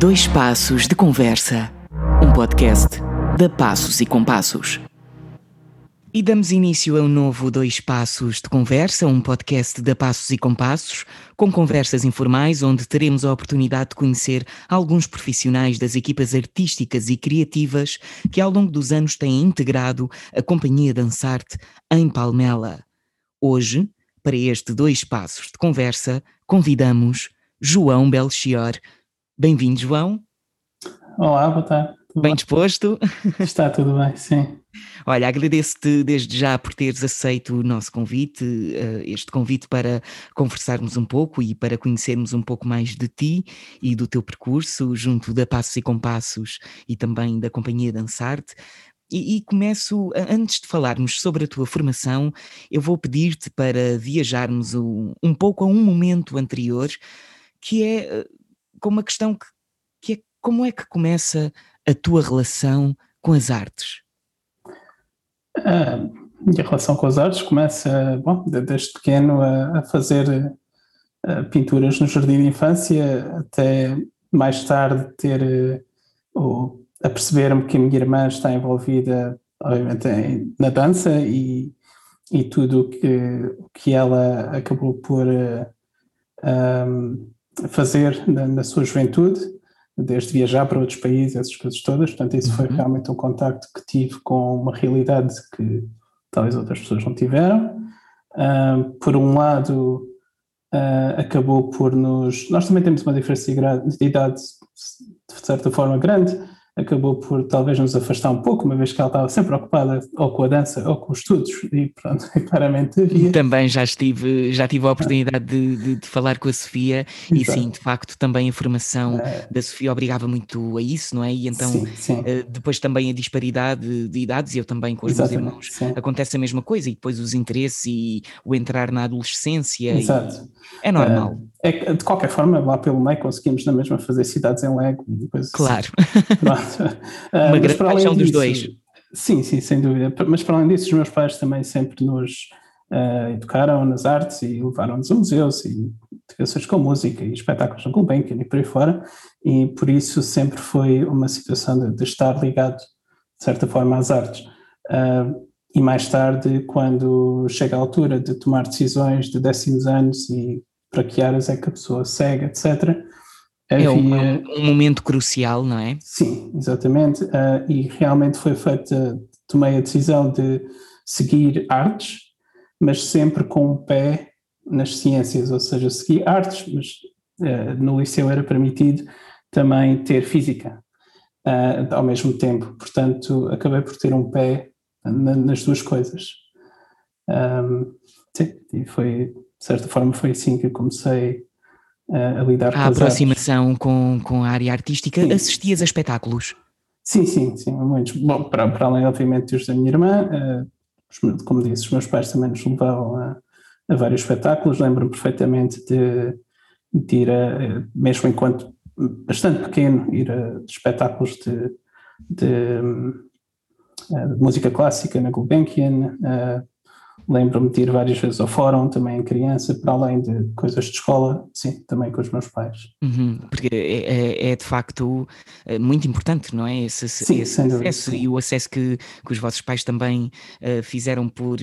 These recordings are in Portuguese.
Dois Passos de Conversa, um podcast da Passos e Compassos. E damos início a um novo Dois Passos de Conversa, um podcast da Passos e Compassos, com conversas informais onde teremos a oportunidade de conhecer alguns profissionais das equipas artísticas e criativas que ao longo dos anos têm integrado a Companhia Dançarte em Palmela. Hoje, para este Dois Passos de Conversa, convidamos João Belchior. Bem-vindo, João. Olá, boa tarde. Tudo bem disposto? Está tudo bem, sim. Olha, agradeço-te desde já por teres aceito o nosso convite, eh, este convite para conversarmos um pouco e para conhecermos um pouco mais de ti e do teu percurso junto da Passos e Compassos e também da Companhia Dançarte. E, e, começo, antes de falarmos sobre a tua formação, eu vou pedir-te para viajarmos um, um pouco a um momento anterior, que é eh, com uma questão que, que é como é que começa a tua relação com as artes? A minha relação com as artes começa, bom, desde pequeno a, a fazer a, pinturas no jardim de infância, até mais tarde ter o, a perceber-me que a minha irmã está envolvida, obviamente, na dança e, e tudo o que, que ela acabou por um, fazer na, na sua juventude desde viajar para outros países, essas coisas todas. Portanto, isso foi uhum. realmente um contacto que tive com uma realidade que talvez outras pessoas não tiveram. Uh, por um lado, uh, acabou por nos. Nós também temos uma diferença de idade, de certa forma, grande acabou por talvez nos afastar um pouco, uma vez que ela estava sempre ocupada ou com a dança ou com os estudos, e pronto, claramente havia. Também já estive, já tive a oportunidade de, de, de falar com a Sofia, e sim, de facto, também a formação é. da Sofia obrigava muito a isso, não é? E então, sim, sim. Eh, depois também a disparidade de idades, e eu também com os Exatamente, meus irmãos, sim. acontece a mesma coisa, e depois os interesses e o entrar na adolescência. Exato. é normal. É, é, de qualquer forma, lá pelo meio conseguimos na mesma fazer cidades em Lego e depois. Claro. Pronto, Uma grande paixão dos dois. Sim, sim, sem dúvida. Mas para além disso, os meus pais também sempre nos uh, educaram nas artes e levaram-nos a museus e ligações com música e espetáculos no Gulbenkian e por aí fora, e por isso sempre foi uma situação de, de estar ligado, de certa forma, às artes. Uh, e mais tarde, quando chega a altura de tomar decisões de décimos anos e para que áreas é que a pessoa segue, etc., Havia... É um, um, momento crucial, não é? Sim, exatamente. Uh, e realmente foi feita, tomei a decisão de seguir artes, mas sempre com o um pé nas ciências, ou seja, segui artes, mas uh, no liceu era permitido também ter física uh, ao mesmo tempo. Portanto, acabei por ter um pé na, nas duas coisas. Um, sim, e foi, de certa forma, foi assim que comecei a lidar a com a aproximação com, com a área artística, sim. assistias a espetáculos? Sim, sim, sim, muitos. Bom, para, para além, obviamente, dos da minha irmã, uh, como disse, os meus pais também nos levavam a, a vários espetáculos. Lembro-me perfeitamente de, de ir a, mesmo enquanto bastante pequeno, ir a espetáculos de, de, eh, de música clássica na Gulbenkian, uh, Lembro-me de ir várias vezes ao fórum, também em criança, para além de coisas de escola, sim, também com os meus pais. Uhum, porque é, é, é, de facto eh, muito importante, não é? Esse, sim, esse acesso e o acesso que, que os vossos pais também uh, fizeram por,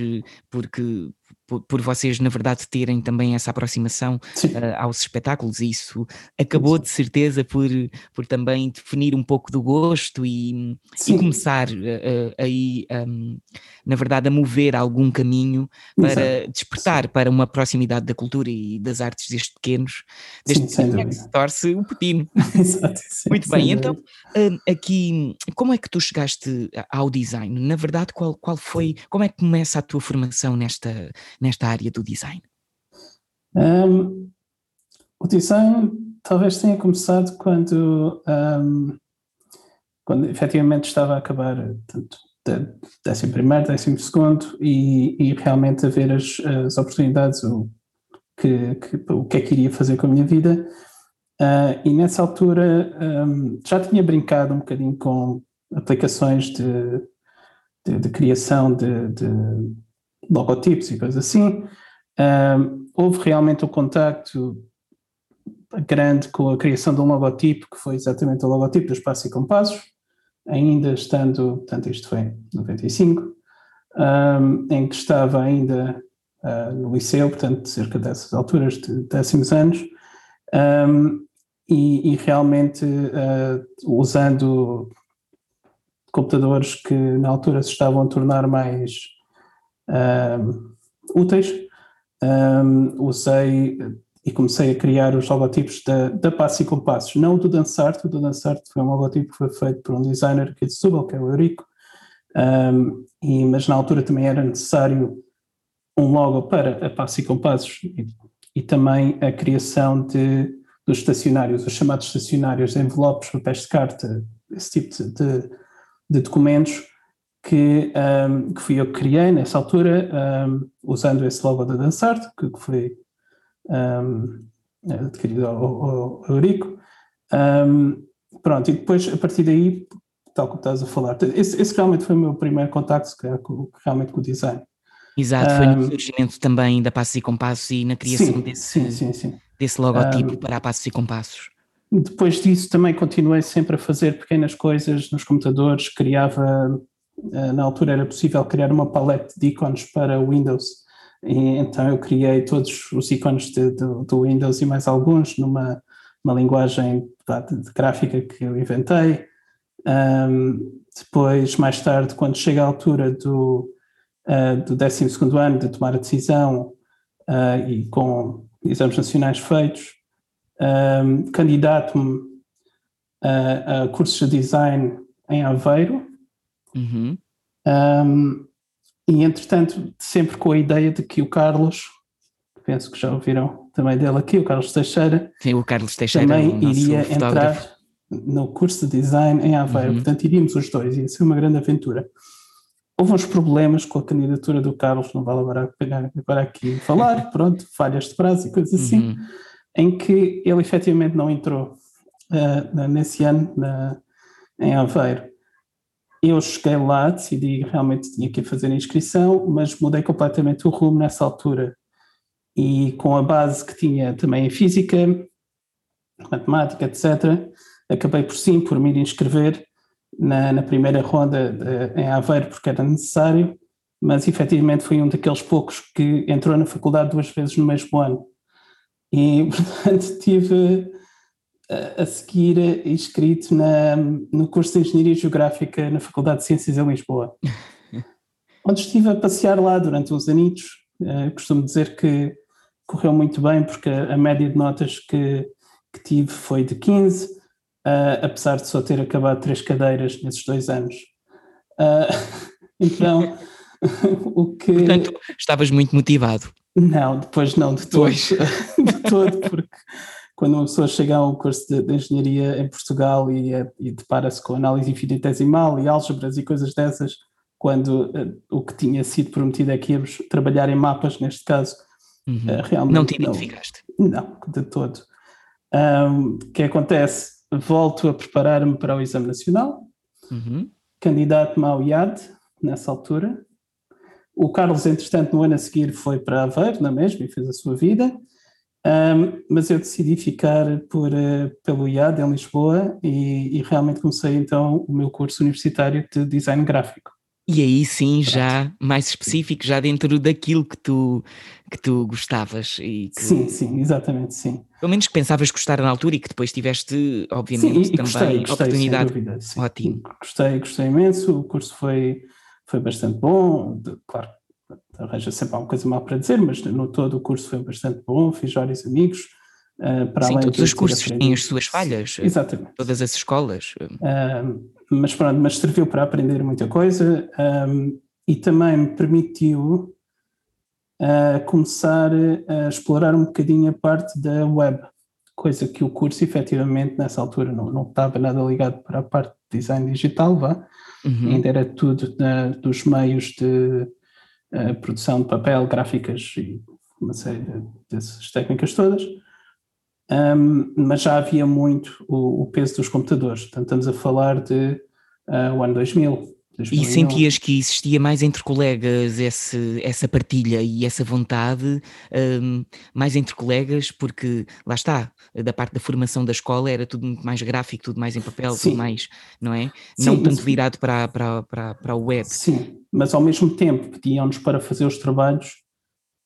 porque por, por, vocês, na verdade, terem também essa aproximação uh, aos espetáculos, e isso acabou Sim. de certeza por, por também definir um pouco do gosto e, e começar uh, aí, um, na verdade, a mover algum caminho para Exato. despertar Sim. para uma proximidade da cultura e das artes destes pequenos, desde Sim, que se torce o pepino. Exato. Muito bem, então, uh, aqui, como é que tu chegaste ao design? Na verdade, qual, qual foi, como é que começa a tua formação nesta nesta área do design? Um, o design talvez tenha começado quando, um, quando efetivamente estava a acabar tanto décimo primeiro, décimo segundo e, e realmente a ver as, as oportunidades, o que, que, o que é que iria fazer com a minha vida. Uh, e nessa altura um, já tinha brincado um bocadinho com aplicações de, de, de criação de, de, logotipos e coisas assim. houve realmente um contacto grande com a criação de um logotipo, que foi exatamente o logotipo do Espaço e Compassos, ainda estando, portanto isto foi em 95, um, em que estava ainda uh, no liceu, portanto cerca dessas alturas de décimos anos, um, e, e, realmente uh, usando computadores que na altura se estavam a tornar mais uh, úteis, um, usei e comecei a criar os logotipos da, da Passo e Compassos, não o do Dançarte, o do Dançarte foi um logotipo que foi feito por um designer aqui de Setúbal, que é o Eurico, um, e, mas na altura também era necessário um logo para a Passo e Compassos e, e também a criação de, dos estacionários, os chamados estacionários, envelopes, papéis de carta, esse tipo de, de documentos que, um, que fui eu que criei nessa altura, um, usando esse logo da Dançarte, que, que foi um, adquirido ao, ao, ao Eurico. Pronto, e depois a partir daí, tal como estás a falar, esse, esse realmente foi o meu primeiro contacto com, realmente com o design. Exato, foi no surgimento também da Passos e Compassos e na criação sim, desse, sim, sim, desse logotipo para a Passos e Compassos. Depois disso também continuei sempre a fazer pequenas coisas nos computadores, criava, na altura era possível criar uma palete de ícones para Windows, e então eu criei todos os ícones de, de, do Windows e mais alguns numa uma linguagem de, de gráfica que eu inventei. Um, depois, mais tarde, quando chega a altura do, uh, do 12 ano de tomar a decisão uh, e com exames nacionais feitos, um, candidato-me a, a, cursos de design em Aveiro. Uhum. Um, e entretanto, sempre com a ideia de que o Carlos, penso que já ouviram também dele aqui, o Carlos Teixeira, Sim, o Carlos Teixeira também iria entrar no curso de design em Aveiro. Uhum. Portanto, iríamos os dois, ia ser uma grande aventura. Houve uns problemas com a candidatura do Carlos, não vale agora, agora aqui falar, pronto, falhas de prazo e coisas assim, uhum. em que ele efetivamente não entrou uh, nesse ano na, em Aveiro. Eu cheguei lá, decidi realmente tinha que fazer a inscrição, mas mudei completamente o rumo nessa altura. E com a base que tinha também em física, matemática, etc., acabei por sim, por me inscrever na, na primeira ronda de, em Aveiro, porque era necessário, mas efetivamente fui um daqueles poucos que entrou na faculdade duas vezes no mesmo ano. E, portanto, tive a seguir inscrito na, no curso de Engenharia Geográfica na Faculdade de Ciências em Lisboa, onde estive a passear lá durante uns anitos. Uh, costumo dizer que correu muito bem, porque a, a média de notas que, que, tive foi de 15, uh, apesar de só ter acabado três cadeiras nesses dois anos. Uh, então, o que. Portanto, estavas muito motivado. Não, depois não, de todo. de todo, porque quando uma pessoa chega a um curso de, de engenharia em Portugal e, é, e depara-se com análise infinitesimal e álgebras e coisas dessas, quando uh, o que tinha sido prometido é que íamos trabalhar em mapas, neste caso, uhum. uh, realmente. Não te identificaste? Não, não de todo. O que acontece? Volto a preparar-me para o Exame Nacional, uhum. candidato-me ao IAD, nessa altura. O Carlos, entretanto, no ano a seguir foi para Aveiro, na mesma, e fez a sua vida. Um, mas eu decidi ficar por, uh, pelo IAD em Lisboa e, e, realmente comecei então o meu curso universitário de design gráfico. E aí sim, Pronto. já mais específico, já dentro daquilo que tu, que tu gostavas. E que... Sim, sim, exatamente, sim. Pelo menos que pensavas gostar na altura e que depois tiveste, obviamente, sim, também gostei, gostei, oportunidade. Dúvida, sim. Ótimo. Gostei, gostei imenso, o curso foi, foi bastante bom, claro, arranja sempre alguma coisa mal para dizer, mas no todo o curso foi bastante bom, fiz vários amigos. Uh, para Sim, além todos os cursos têm as suas falhas. Exatamente. Todas as escolas. Uh, mas pronto, mas serviu para aprender muita coisa um, e também me permitiu uh, começar a explorar um bocadinho a parte da web, coisa que o curso efetivamente nessa altura não, não estava nada ligado para a parte de design digital, vá. Uhum. ainda era tudo na, dos meios de a produção de papel, gráficas e uma série de, dessas técnicas todas, um, mas já havia muito o, o, peso dos computadores. Portanto, estamos a falar de uh, o ano 2000, 2001. E sentias que existia mais entre colegas esse, essa partilha e essa vontade, um, mais entre colegas, porque lá está, da parte da formação da escola era tudo muito mais gráfico, tudo mais em papel, Sim. tudo mais, não é? Sim, não tanto virado para, para, para, para o web. Sim, mas ao mesmo tempo pediam-nos para fazer os trabalhos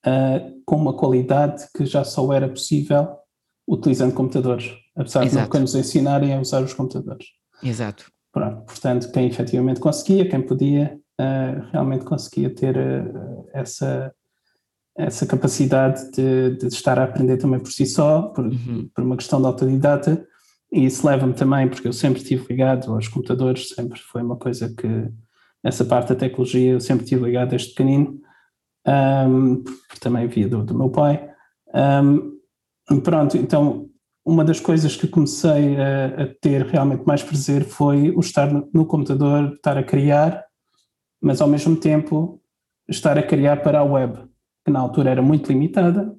uh, com uma qualidade que já só era possível utilizando computadores, apesar Exato. de nunca nos ensinarem a usar os computadores. Exato. Pronto, portanto, quem efetivamente conseguia, quem podia, uh, realmente conseguia ter uh, essa, essa capacidade de, de, estar a aprender também por si só, por, uhum. por uma questão de autodidata, e isso leva-me também, porque eu sempre estive ligado aos computadores, sempre foi uma coisa que, essa parte da tecnologia, eu sempre estive ligado desde pequenino, um, porque também via do, do meu pai. Um, pronto, então uma das coisas que comecei a, a, ter realmente mais prazer foi o estar no, no, computador, estar a criar, mas ao mesmo tempo estar a criar para a web, que na altura era muito limitada.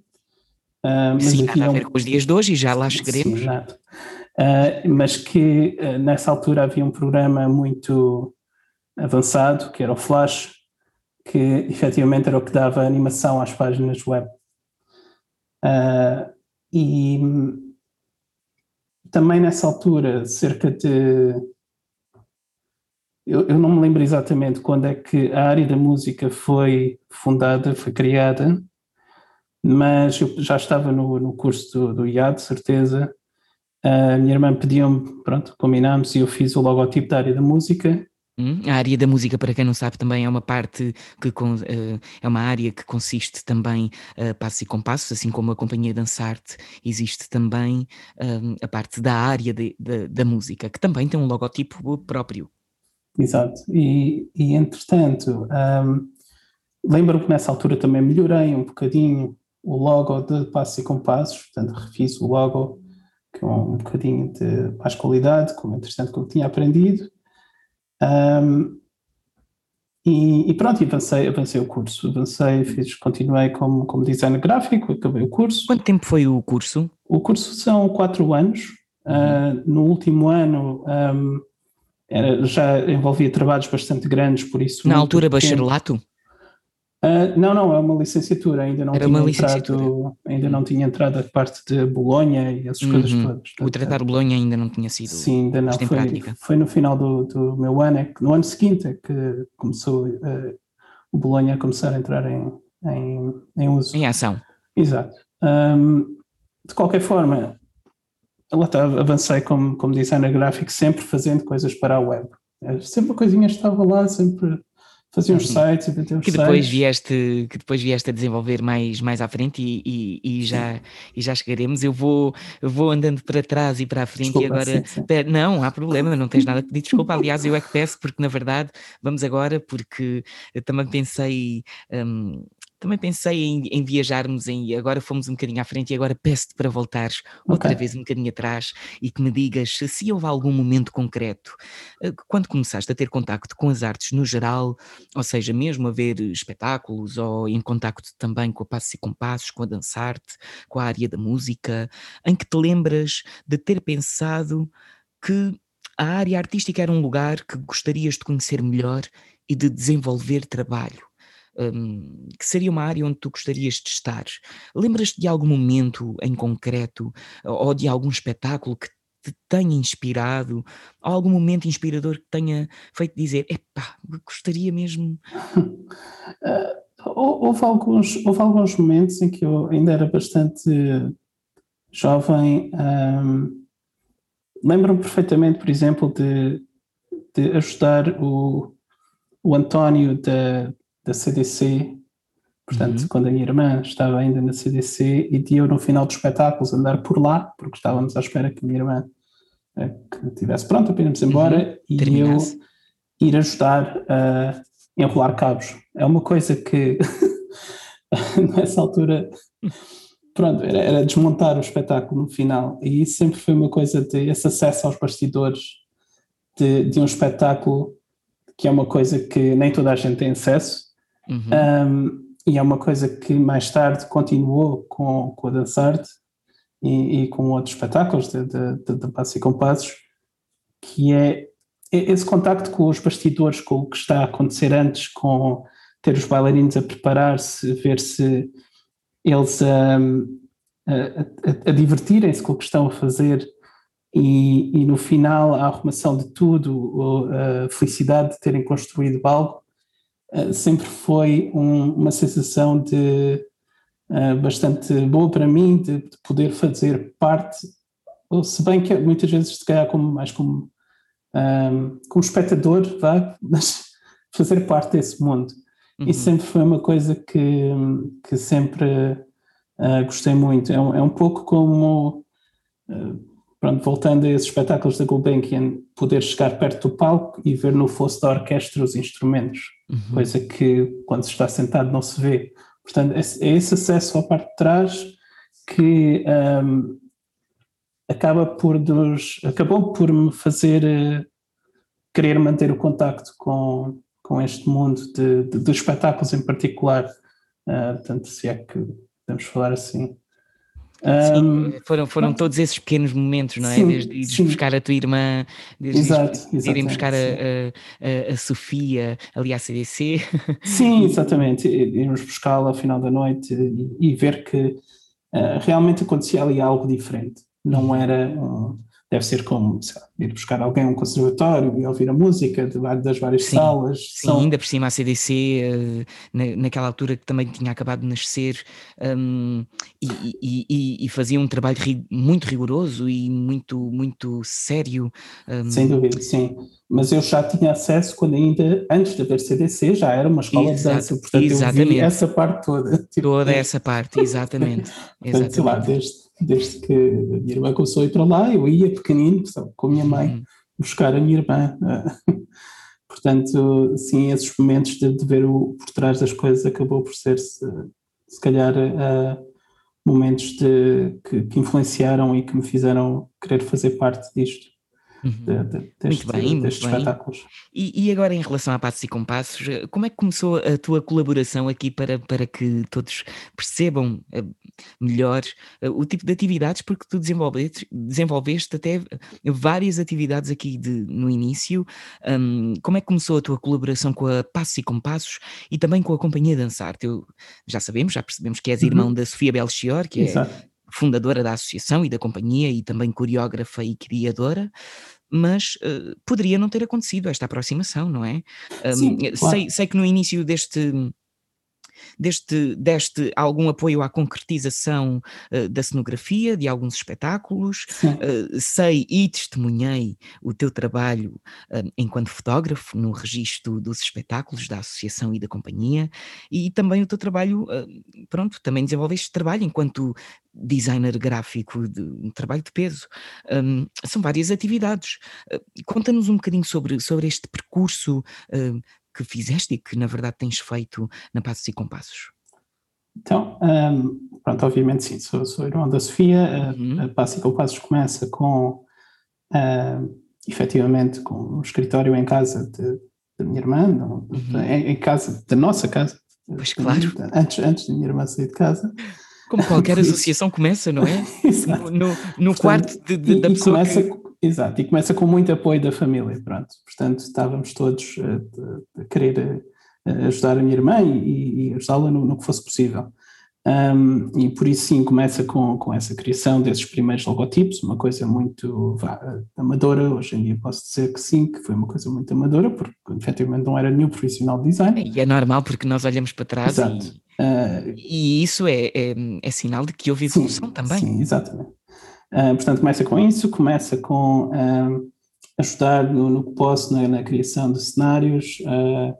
Uh, mas Sim, nada a ver com os dias de hoje e já lá chegaremos. Sim, nada. Uh, mas que uh, nessa altura havia um programa muito avançado, que era o Flash, que efetivamente era o que dava animação às páginas web. Uh, e também nessa altura, cerca de. Eu, eu, não me lembro exatamente quando é que a área da música foi fundada, foi criada, mas eu já estava no, no curso do, do IAD, certeza. A minha irmã pediu-me, pronto, combinámos e eu fiz o logotipo da área da música Hum, a área da música, para quem não sabe, também é uma parte que uh, é uma área que consiste também uh, passos e compassos, assim como a companhia Dançarte, existe também uh, a parte da área de, de, da música, que também tem um logotipo próprio. Exato, e, e entretanto, um, lembro-me que nessa altura também melhorei um bocadinho o logo de passos e compassos, portanto refiz o logo com um bocadinho de mais qualidade, como entretanto como tinha aprendido, um, e, e, pronto, avancei, avancei o curso, avancei, fiz, continuei como, como designer gráfico, acabei o curso. Quanto tempo foi o curso? O curso são quatro anos. Uhum. Uh, no último ano um, era, já envolvia trabalhos bastante grandes, por isso. Na altura, pequeno. bacharelato? Uh, não, não, é uma licenciatura, ainda não Era tinha entrado, ainda não tinha entrado a parte de Bolonha e essas uhum. coisas todas. O tratar Bolonha ainda não tinha sido Sim, ainda não, foi, foi no final do, do meu ano, é que, no ano seguinte é que começou uh, o Bolonha a começar a entrar em, em, em uso. Em ação. Exato. Um, de qualquer forma, lá está, avancei como, como designer gráfico, sempre fazendo coisas para a web. É, sempre a coisinha estava lá, sempre fazia uns uhum. sites, inventei uns que depois sites. Vieste, que depois vieste a desenvolver mais, mais à frente e, e, e já, e já chegaremos. Eu vou, eu vou andando para trás e para a frente desculpa, e agora. Sim, sim. Não, há problema, não tens nada a pedir desculpa. Aliás, eu é que peço, porque na verdade, vamos agora, porque também pensei. Um, também pensei em, em, viajarmos em, agora fomos um bocadinho à frente e agora peço-te para voltares outra okay. vez um bocadinho atrás e que me digas se, se houve algum momento concreto, eh, quando começaste a ter contacto com as artes no geral, ou seja, mesmo a ver espetáculos ou em contacto também com a Passos e Compassos, com a Dançarte, com a área da música, em que te lembras de ter pensado que a área artística era um lugar que gostarias de conhecer melhor e de desenvolver trabalho um, que seria uma área onde tu gostarias de estar. Lembras-te de algum momento em concreto ou de algum espetáculo que te tenha inspirado, ou algum momento inspirador que tenha feito dizer, epá, gostaria mesmo. Uh, houve, alguns, houve alguns momentos em que eu ainda era bastante jovem. Um, Lembro-me perfeitamente, por exemplo, de, de ajudar o, o António da, da CDC, portanto, uhum. quando a minha irmã estava ainda na CDC e de eu no final dos espetáculos andar por lá, porque estávamos à espera que a minha irmã eh, que estivesse pronta para irmos embora uhum. e Terminasse. eu ir ajudar a enrolar cabos. É uma coisa que nessa altura pronto, era, era, desmontar o espetáculo no final e isso sempre foi uma coisa de esse acesso aos bastidores de, de um espetáculo que é uma coisa que nem toda a gente tem acesso Uhum. Um, e é uma coisa que mais tarde continuou com, com a Dançarte e, e com outros espetáculos de, de, de, de Passos e Compassos, que é esse contacto com os bastidores, com o que está a acontecer antes, com ter os bailarinos a preparar-se, ver se eles um, a, a, a divertirem-se com o que estão a fazer e, e, no final a arrumação de tudo, a felicidade de terem construído algo, sempre foi um, uma sensação de uh, bastante boa para mim de, de, poder fazer parte, se bem que muitas vezes se calhar como, mais como, um, como espectador, vá, mas fazer parte desse mundo. Uhum. Isso sempre foi uma coisa que, que sempre uh, gostei muito. É um, é um pouco como, uh, pronto, voltando a esses espetáculos da Gulbenkian, poder chegar perto do palco e ver no fosso da orquestra os instrumentos, uhum. coisa que quando se está sentado não se vê. Portanto, é, esse acesso à parte de trás que um, acaba por nos, acabou por me fazer uh, querer manter o contacto com, com este mundo de, de, de espetáculos em particular. Uh, tanto se é que podemos falar assim. Sim, foram, foram todos esses pequenos momentos, não é? Sim, desde ires buscar a tua irmã, desde Exato, irem buscar a, a, a, Sofia ali à CDC. Sim, exatamente. Irmos buscá-la ao final da noite e, e ver que uh, realmente acontecia ali algo diferente. Não uhum. era. Um, deve ser como lá, ir buscar alguém a um conservatório e ouvir a música de, das várias sim, salas. Sim, São... ainda por cima a CDC, eh, na, naquela altura que também tinha acabado de nascer, um, e, e, e, e, fazia um trabalho ri, muito rigoroso e muito, muito sério. Um... Sem dúvida, sim. Mas eu já tinha acesso quando ainda, antes de haver CDC, já era uma escola Exato, de dança, portanto exatamente. eu vi essa parte toda. Tipo, toda essa parte, exatamente. portanto, exatamente. Lá, desde desde que a minha irmã começou a ir para lá, eu ia pequenino, com a minha mãe, uhum. buscar a minha irmã. Portanto, sim, esses momentos de, de, ver o por trás das coisas acabou por ser, se, se calhar, uh, momentos de, que, que, influenciaram e que me fizeram querer fazer parte disto. Uhum. De, de, deste, muito bem, destes muito espetáculos. Bem. E, e, agora, em relação a Passos e Compassos, como é que começou a tua colaboração aqui para, para que todos percebam eh, melhor eh, o tipo de atividades? Porque tu desenvolveste, desenvolveste até várias atividades aqui de, no início. Um, como é que começou a tua colaboração com a Passos e Compassos e também com a Companhia Dançar? Eu, já sabemos, já percebemos que és uhum. irmão da Sofia Belchior, que é Exato. é fundadora da associação e da companhia e também coreógrafa e criadora, mas uh, poderia não ter acontecido esta aproximação, não é? Sim, claro. sei, sei que no início deste deste, deste algum apoio à concretização uh, da cenografia, de alguns espetáculos, uh, sei e testemunhei o teu trabalho uh, enquanto fotógrafo no registro dos espetáculos da associação e da companhia, e também o teu trabalho, pronto, também desenvolveste trabalho enquanto designer gráfico, de, um trabalho de peso. Um, são várias atividades. Conta-nos um bocadinho sobre, sobre este percurso que fizeste e que na verdade tens feito na Passos e Compassos? Então, um, pronto, obviamente sim, sou, sou irmão da Sofia, uhum. a, a Passos e Compassos começa com, uh, efetivamente, com um escritório em casa de, da minha irmã, uhum. em, em, casa, da nossa casa. Pois claro. Antes, antes da minha irmã sair de casa. Como qualquer associação começa, não é? no, no, no Portanto, quarto de, de, da pessoa começa, que Exato, e começa com muito apoio da família, pronto. Portanto, estávamos todos a, a querer ajudar a minha irmã e, e ajudá-la no, no, que fosse possível. Um, e por isso sim, começa com, com essa criação desses primeiros logotipos, uma coisa muito vá, amadora, hoje em dia posso dizer que sim, que foi uma coisa muito amadora, porque efetivamente não era nenhum profissional de design. E é normal porque nós olhamos para trás Exato. e, uh, e isso é, é, é, sinal de que houve evolução sim, também. Sim, exatamente. Uh, portanto, começa com isso, começa com uh, ajudar no, no, que posso na, na criação de cenários, uh,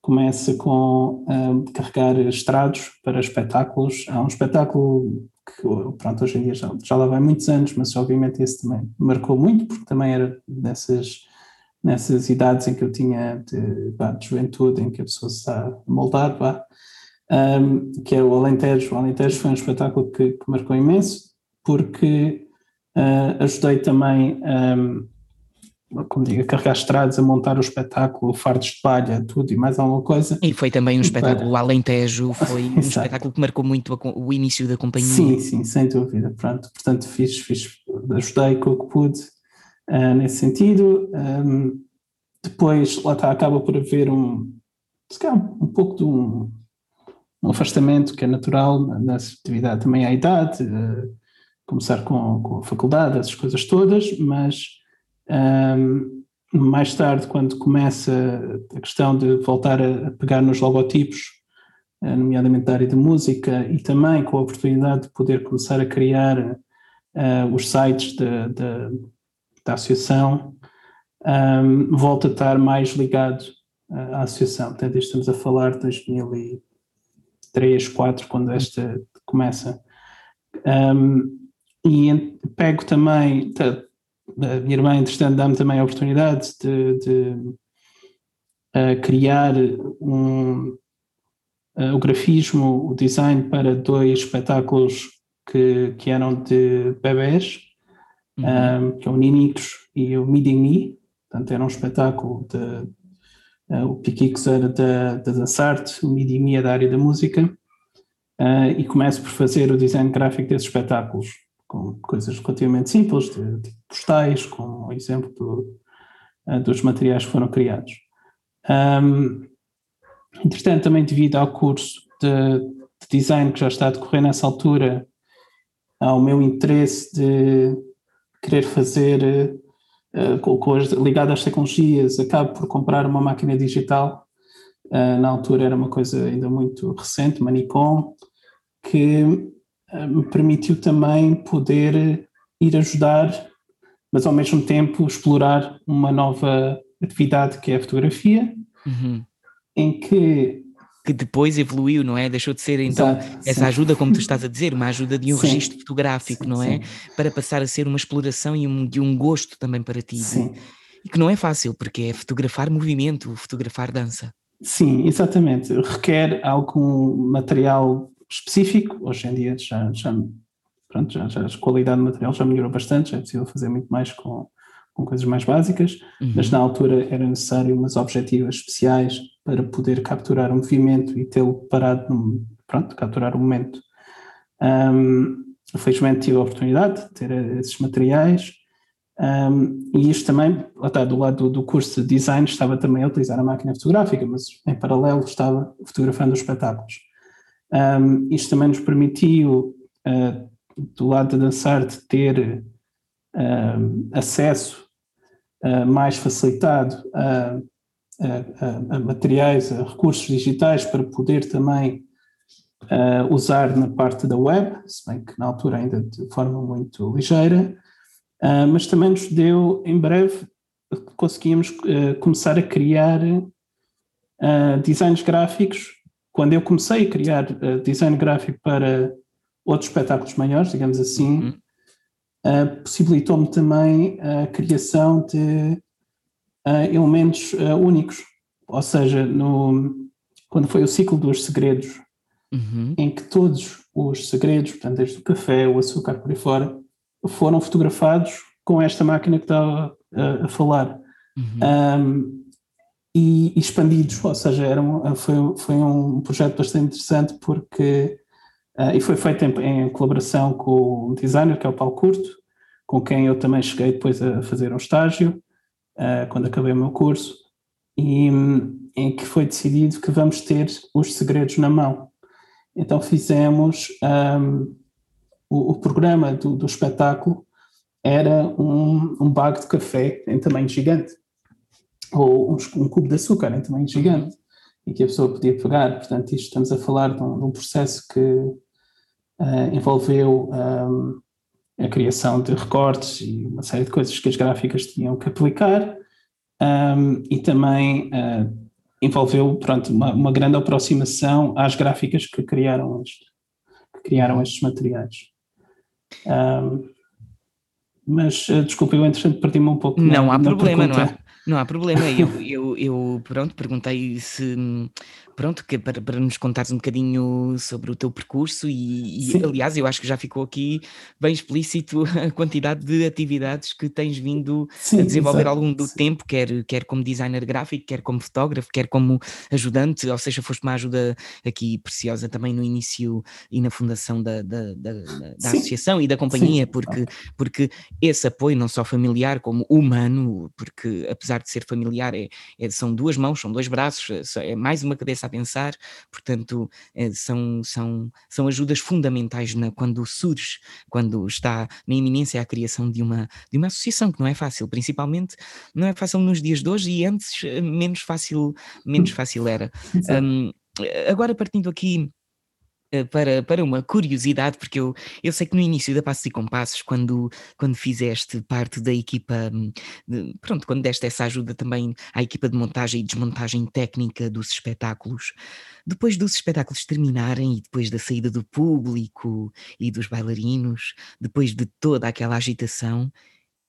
começa com carregar estrados para espetáculos. Há um espetáculo que, pronto, hoje em dia já, já lá vai muitos anos, mas obviamente esse também marcou muito, porque também era dessas, nessas idades em que eu tinha de, de juventude, em que a pessoa se está a moldar, um, que é o Alentejo. O Alentejo foi um espetáculo que, que marcou imenso, porque Uh, ajudei também, um, como digo, a carregar estradas, a montar o espetáculo, fardos de palha, tudo e mais alguma coisa. E foi também um espetáculo, o Alentejo, foi um espetáculo que marcou muito o início da companhia. Sim, sim, sem dúvida, pronto, portanto fiz, fiz ajudei com o que pude uh, nesse sentido. Um, depois, lá está, acaba por haver um, se calhar, um pouco de um, um afastamento que é natural nessa atividade também à idade, uh, começar com, com, a faculdade, essas coisas todas, mas um, mais tarde, quando começa a questão de voltar a, pegar nos logotipos, uh, nomeadamente da área de música, e também com a oportunidade de poder começar a criar uh, os sites de, de, da associação, um, volta a estar mais ligado à associação. Portanto, estamos a falar de 2000 3, 4, quando esta começa. Um, e pego também, a minha irmã, entretanto, dá-me também a oportunidade de, de uh, criar um, uh, o grafismo, o design para dois espetáculos que, que eram de bebés, uhum. um, que é o Ninitos e o Meeting Me, portanto era um espetáculo de Uh, o Piquix era da, da Dançarte, o Midimia da área da música, uh, e começo por fazer o design gráfico desses espetáculos, com coisas relativamente simples, de, postais, com o exemplo do, uh, dos materiais que foram criados. Um, entretanto, também devido ao curso de, de, design que já está a decorrer nessa altura, ao meu interesse de querer fazer uh, com, com ligado às tecnologias, acabo por comprar uma máquina digital. Uh, na altura era uma coisa ainda muito recente, uma Nikon, que me permitiu também poder ir ajudar, mas ao mesmo tempo explorar uma nova atividade que é a fotografia, uhum. em que que depois evoluiu, não é? Deixou de ser então Exato, essa sim. ajuda, como tu estás a dizer, uma ajuda de um sim. registro fotográfico, sim, não é? Para passar a ser uma exploração e um, de um gosto também para ti. Sim. E que não é fácil, porque é fotografar movimento, fotografar dança. Sim, exatamente. Requer algum material específico. Hoje em dia já, já, pronto, já, já a qualidade do material já melhorou bastante, já é possível fazer muito mais com, com coisas mais básicas, uhum. mas na altura era necessário umas objetivas especiais para poder capturar o movimento e tê-lo parado, no, pronto, capturar o momento. Um, felizmente tive a oportunidade de ter esses materiais um, e isto também, lá está, do lado do, do, curso de design, estava também a utilizar a máquina fotográfica, mas em paralelo estava fotografando os espetáculos. Um, isto também nos permitiu, uh, do lado da Dançarte, ter uh, acesso uh, mais facilitado a a, a, materiais, a recursos digitais para poder também uh, usar na parte da web, se bem que na altura ainda de forma muito ligeira, mas também nos deu, em breve, conseguimos uh, começar a criar designs gráficos. Quando eu comecei a criar design gráfico para outros espetáculos maiores, digamos assim, uhum. possibilitou-me também a criação de uh, elementos uh, únicos. Ou seja, no, quando foi o ciclo dos segredos, uhum. em que todos os segredos, portanto, desde o café, o açúcar por aí fora, foram fotografados com esta máquina que estava a, a falar. Uhum. Um, e, expandidos, ou seja, era um, foi, foi um projeto bastante interessante porque, uh, e foi feito em, em, colaboração com o designer, que é o Paulo Curto, com quem eu também cheguei depois a fazer um estágio, uh, quando acabei o meu curso, e em que foi decidido que vamos ter os segredos na mão. Então fizemos um, o, o, programa do, do, espetáculo era um, um bago de café em tamanho gigante, ou um, cubo de açúcar em tamanho gigante, e que a pessoa podia pegar. Portanto, isto estamos a falar de um, de um processo que uh, envolveu um, a criação de recortes e uma série de coisas que as gráficas tinham que aplicar um, e também uh, envolveu pronto, uma, uma, grande aproximação às gráficas que criaram, este, que criaram estes materiais. Mas uh, desculpa, eu entretanto perdi-me um pouco. Não na, há problema, não há, não há problema. Eu, eu, eu pronto, perguntei se pronto, que para, para nos contares um bocadinho sobre o teu percurso e, e, aliás eu acho que já ficou aqui bem explícito a quantidade de atividades que tens vindo Sim, a desenvolver exato. ao longo do Sim. tempo, quer, quer como designer gráfico, quer como fotógrafo, quer como ajudante, ou seja, foste uma ajuda aqui preciosa também no início e na fundação da, da, da, da associação e da companhia, porque, porque esse apoio não só familiar como humano, porque apesar apesar de ser familiar, é, é, são duas mãos, são dois braços, é, é mais uma cabeça a pensar, portanto, é, são, são, são ajudas fundamentais na, quando surge, quando está na iminência a criação de uma, de uma associação, que não é fácil, principalmente não é fácil nos dias de hoje e antes eh, menos fácil, menos fácil era. Um, agora partindo aqui eh, para, para uma curiosidade, porque eu, eu sei que no início da Passos e Compassos, quando, quando fizeste parte da equipa, hum, pronto, quando deste essa ajuda também à equipa de montagem e desmontagem técnica dos espetáculos, depois dos espetáculos terminarem e depois da saída do público e dos bailarinos, depois de toda aquela agitação,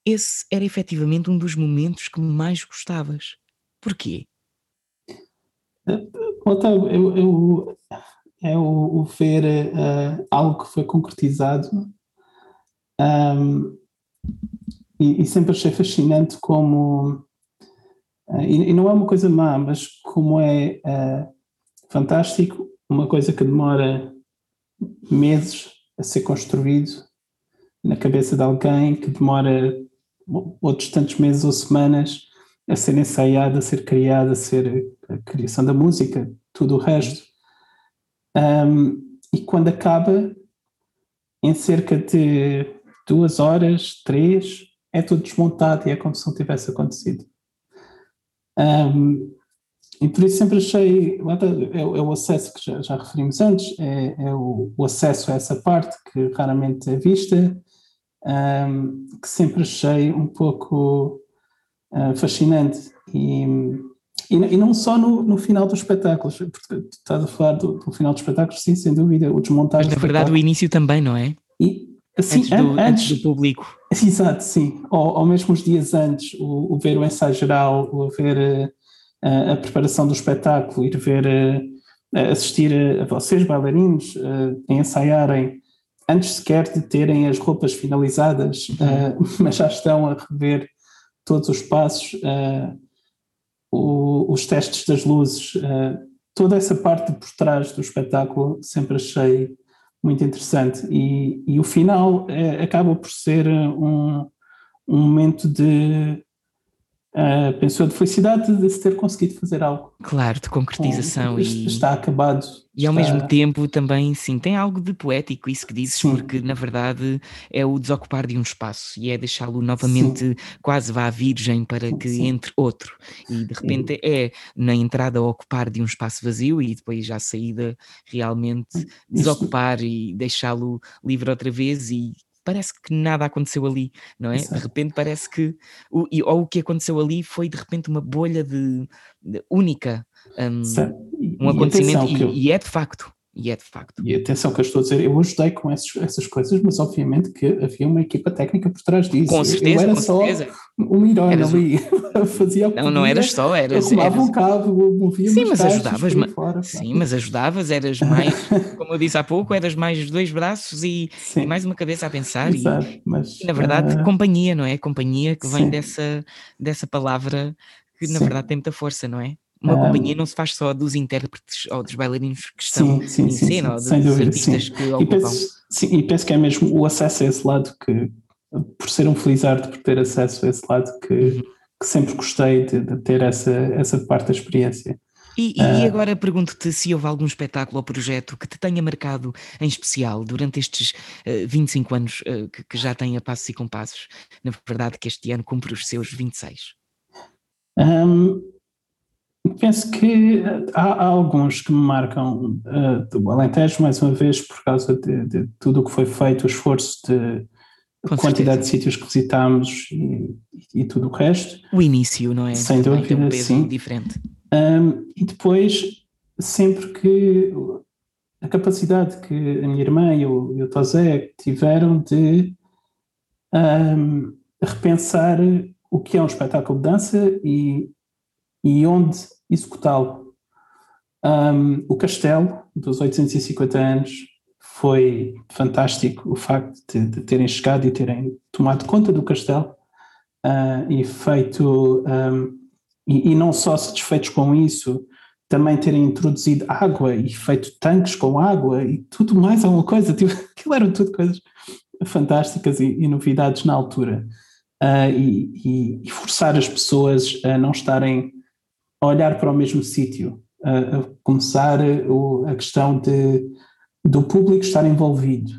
esse era efetivamente um dos momentos que mais gostavas. Porquê? Otávio, eu, eu é o, o ver uh, algo que foi concretizado um, e, e, sempre achei fascinante como uh, e, e, não é uma coisa má, mas como é uh, fantástico uma coisa que demora meses a ser construído na cabeça de alguém, que demora outros tantos meses ou semanas a ser ensaiada, a ser criada, a ser a criação da música, tudo o resto. Um, e quando acaba, em cerca de duas horas, três, é tudo desmontado e é como se não tivesse acontecido. Um, e por isso sempre achei, é, é o acesso que já, já referimos antes, é, é o, o, acesso a essa parte que raramente é vista, um, que sempre achei um pouco uh, fascinante. E, e, e, não só no, no final dos espetáculos, porque estás a falar do, do, final dos espetáculos, sim, sem dúvida, o desmontagem. Mas na verdade o início também, não é? E, assim, antes, do, antes, do público. Exato, sim. Ou, ou mesmo os dias antes, o, o ver o ensaio geral, o ver uh, a preparação do espetáculo, ir ver, uh, assistir a, a vocês, bailarinos, uh, ensaiarem antes sequer de terem as roupas finalizadas, uhum. mas já estão a rever todos os passos. Uh, o, os testes das luzes, uh, toda essa parte por trás do espetáculo sempre achei muito interessante e, e o final é, acaba por ser um, um momento de uh, pensou de felicidade de se ter conseguido fazer algo. Claro, de concretização. Com, e, está acabado. E ao mesmo tempo também, sim, tem algo de poético isso que dizes, sim. porque na verdade é o desocupar de um espaço e é deixá-lo novamente sim. quase vá virgem para que sim. entre outro. E de repente é na entrada ocupar de um espaço vazio e depois já a saída realmente desocupar e deixá-lo livre outra vez e parece que nada aconteceu ali, não é? Exato. De repente parece que, o, ou o que aconteceu ali foi de repente uma bolha de, de única, um, um acontecimento, e, eu... e, é de facto. E é de facto. E atenção que eu estou a dizer, eu ajudei com essas, essas coisas, mas obviamente que havia uma equipa técnica por trás disso. Com certeza, eu era com só certeza. um herói ali, fazia o Não, não eras só, eras... Arrumava eras... um cabo, movia Sim, mas ajudavas, ma... fora, sim, mas ajudavas, eras mais, como eu disse há pouco, eras mais dois braços e, e mais uma cabeça a pensar Exato, e, mas, na verdade, uh... companhia, não é? Companhia que vem dessa, dessa palavra que na sim. verdade tem muita força, não é? Uma um, companhia não se faz só dos intérpretes ou dos bailarinos que estão sim, sim, em sim, cena, ou dos dúvida, artistas que ocupam. E penso, sim, e penso que é mesmo o acesso a esse lado que, por ser um felizardo, por ter acesso a esse lado, que, uhum. que sempre gostei de, de, ter essa, essa parte da experiência. E, e uh, agora pergunto-te se houve algum espetáculo ou projeto que te tenha marcado em especial durante estes uh, 25 anos uh, que, que, já tem a Passos e Compassos, na verdade que este ano cumpre os seus 26. Um, Penso que eh, há, há alguns que me marcam uh, do Alentejo, mais uma vez, por causa de, de tudo o que foi feito, o esforço de a quantidade de sítios que visitámos e, e, tudo o resto. O início, não é? Sem dúvida, um sim. diferente. Um, e depois, sempre que a capacidade que a minha irmã e o, e o Tosé tiveram de um, repensar o que é um espetáculo de dança e, e onde executá-lo. Um, o castelo dos 850 anos foi fantástico, o facto de, de terem chegado e terem tomado conta do castelo uh, e feito, um, e, e, não só satisfeitos com isso, também terem introduzido água e feito tanques com água e tudo mais alguma coisa, tipo, aquilo eram tudo coisas fantásticas e, e novidades na altura. Uh, e, e, forçar as pessoas a não estarem olhar para o mesmo sítio, a, a, começar o, a questão de, do público estar envolvido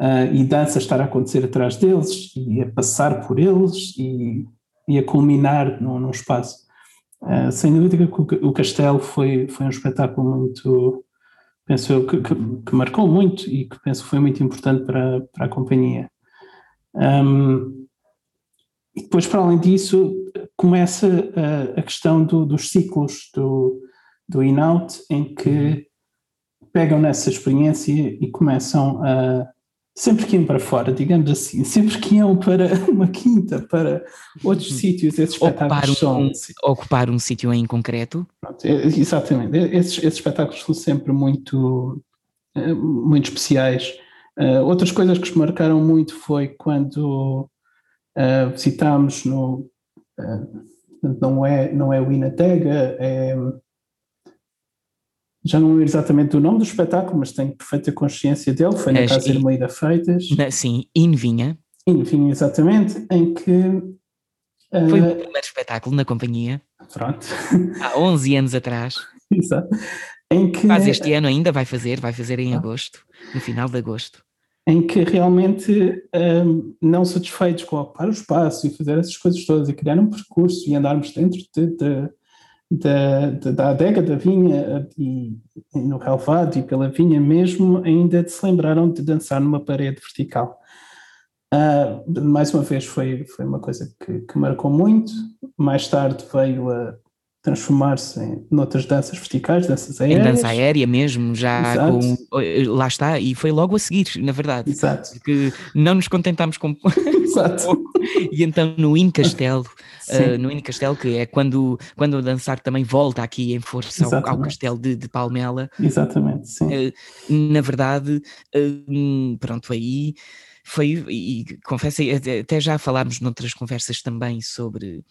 uh, e dança estar a acontecer atrás deles e a passar por eles e, e a culminar num, num espaço. Uh, sem dúvida que o, o Castelo foi, foi um espetáculo muito, penso eu, que, que, que, marcou muito e que penso foi muito importante para, para a companhia. Um, e depois, para além disso, começa a, a questão do, dos ciclos do, do in-out, em que pegam nessa experiência e começam a. Sempre que iam para fora, digamos assim, sempre que iam para uma quinta, para outros uhum. sítios, esses espetáculos ocupar um, são. Ocupar um sítio em concreto? Pronto, é, exatamente. Esses, esses espetáculos são sempre muito, eh, muito especiais. Uh, outras coisas que os marcaram muito foi quando uh, visitámos no. Uh, não, é, não é o Inatega, é já não lembro exatamente o nome do espetáculo, mas tenho perfeita consciência dele, foi na Casa Irmeida Freitas. Na, sim, Invinha. Invinha, exatamente, em que... Uh, foi o primeiro espetáculo na companhia. Pronto. Há 11 anos atrás. Exato. Em que, Faz este ano ainda, vai fazer, vai fazer em agosto, no final de agosto. Em que realmente, um, não satisfeitos com ocupar o espaço e fazer essas coisas todas e criar um percurso e andarmos dentro de, de da, da, da adega da vinha e, e no relvado e pela vinha mesmo, ainda se lembraram de dançar numa parede vertical. Uh, mais uma vez foi, foi uma coisa que, que marcou muito, mais tarde veio a transformar-se em noutras danças verticais, danças aéreas. Em dança aérea mesmo, já com, eh, lá está, e foi logo a seguir, na verdade. Exato. Porque não nos contentámos com Exato. e então no In Castelo, uh, no In Castelo, que é quando, quando o dançar também volta aqui em força ao, ao, castelo de, de, Palmela. Exatamente, sim. Uh, na verdade, uh, pronto, aí foi, e confesso, até já falámos noutras conversas também sobre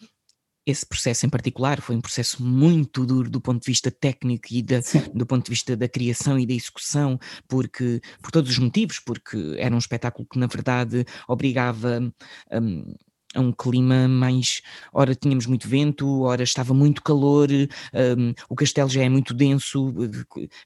esse processo em particular foi um processo muito duro do ponto de vista técnico e da, do ponto de vista da criação e da execução, porque por todos os motivos, porque era um espetáculo que na verdade obrigava um, a um clima mais. Ora tínhamos muito vento, ora estava muito calor, um, o castelo já é muito denso,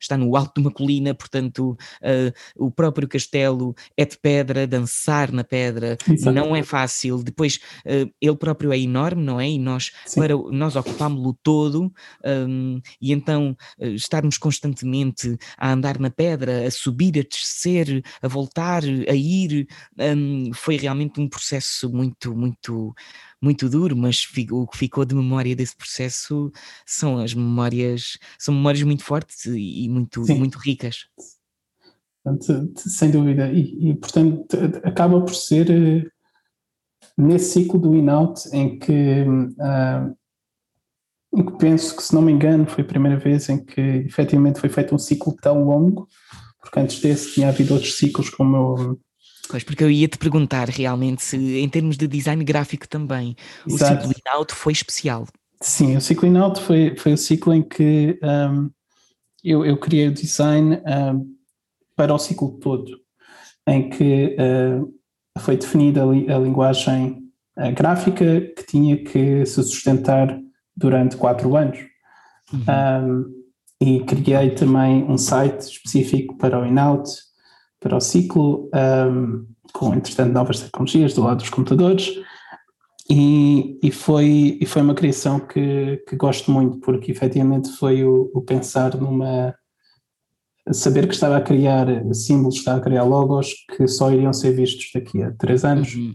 está no alto de uma colina, portanto, uh, o próprio castelo é de pedra, dançar na pedra não é fácil. Depois, uh, ele próprio é enorme, não é? E nós, para, nós ocupámos-lo todo, um, e então uh, estarmos constantemente a andar na pedra, a subir, a descer, a voltar, a ir, um, foi realmente um processo muito, muito muito, muito duro, mas o que ficou de memória desse processo são as memórias, são memórias muito fortes e muito, muito ricas. Portanto, sem dúvida, e, e, portanto acaba por ser eh, nesse ciclo do in-out em que, uh, em que penso que, se não me engano, foi a primeira vez em que efetivamente foi feito um ciclo tão longo, porque antes desse tinha havido outros ciclos como Pois, porque eu ia te perguntar realmente se, em termos de design gráfico também, Exato. o ciclo in-out foi especial. Sim, o ciclo in-out foi, foi o ciclo em que um, eu, eu criei o design um, para o ciclo todo, em que uh, foi definida a, li, a linguagem uh, gráfica que tinha que se sustentar durante quatro anos. Uhum. Um, e criei também um site específico para o in-out, para o ciclo, um, com, entretanto, novas tecnologias do lado dos computadores, e, e, foi, e foi uma criação que, que gosto muito, porque efetivamente foi o, o pensar numa. saber que estava a criar símbolos, estava a criar logos que só iriam ser vistos daqui a três anos, uhum.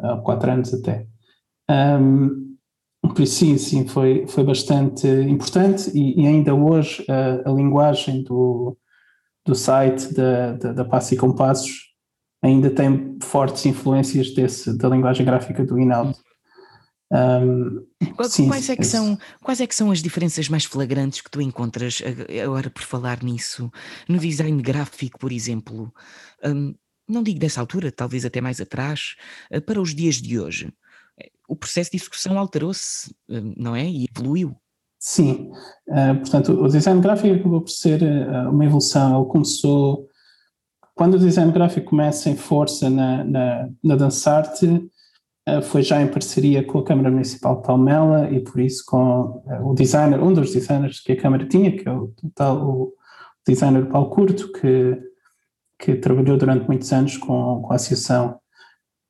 uh, quatro anos até. Um, por isso, sim, sim, foi, foi bastante importante e, e ainda hoje a, a linguagem do, do site da, da, da Passo e Compassos ainda tem fortes influências desse, da linguagem gráfica do Inaldo. Um, quais, sim, quais, é que são, quais é que são as diferenças mais flagrantes que tu encontras agora por falar nisso no design gráfico, por exemplo? Um, não digo dessa altura, talvez até mais atrás, uh, para os dias de hoje. O processo de execução alterou-se, não é? E evoluiu. Sim, uh, portanto, o design gráfico acabou por ser uh, uma evolução. Ele começou, quando o design gráfico começa em força na, na, na dançarte, foi já em parceria com a Câmara Municipal de Palmela e por isso com o designer, um dos designers que a Câmara tinha, que é o, o designer Paulo Curto, que, que trabalhou durante muitos anos com, com a associação.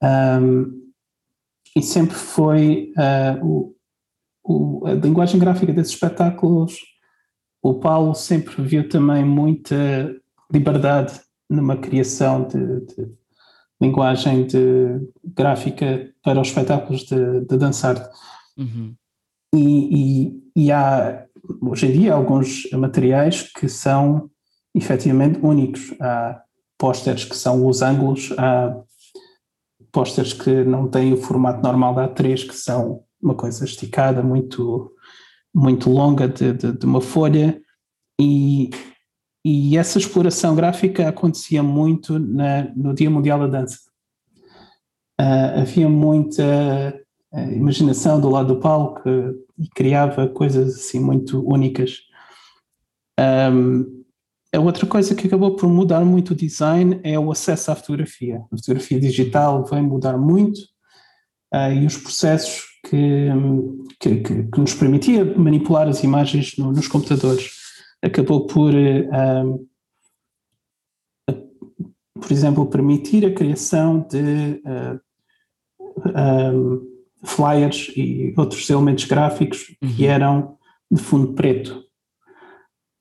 Um, e sempre foi uh, o, o, a linguagem gráfica desses espetáculos. O Paulo sempre viu também muita liberdade numa criação de, de linguagem de gráfica para os espetáculos de, de dançar. Uhum. E, e, e, há, hoje em dia, alguns materiais que são efetivamente únicos. Há pósteres que são os ângulos, há pósteres que não têm o formato normal da A3, que são uma coisa esticada, muito, muito longa de, de, de uma folha, e, e essa exploração gráfica acontecia muito na, no Dia Mundial da Dança. Uh, havia muita uh, imaginação do lado do palco e criava coisas assim muito únicas. Um, a outra coisa que acabou por mudar muito o design é o acesso à fotografia. A fotografia digital vem mudar muito uh, e os processos que, que, que, nos permitia manipular as imagens no, nos computadores acabou por, uh, por exemplo, permitir a criação de uh, um, flyers e outros elementos gráficos uhum. que eram de fundo preto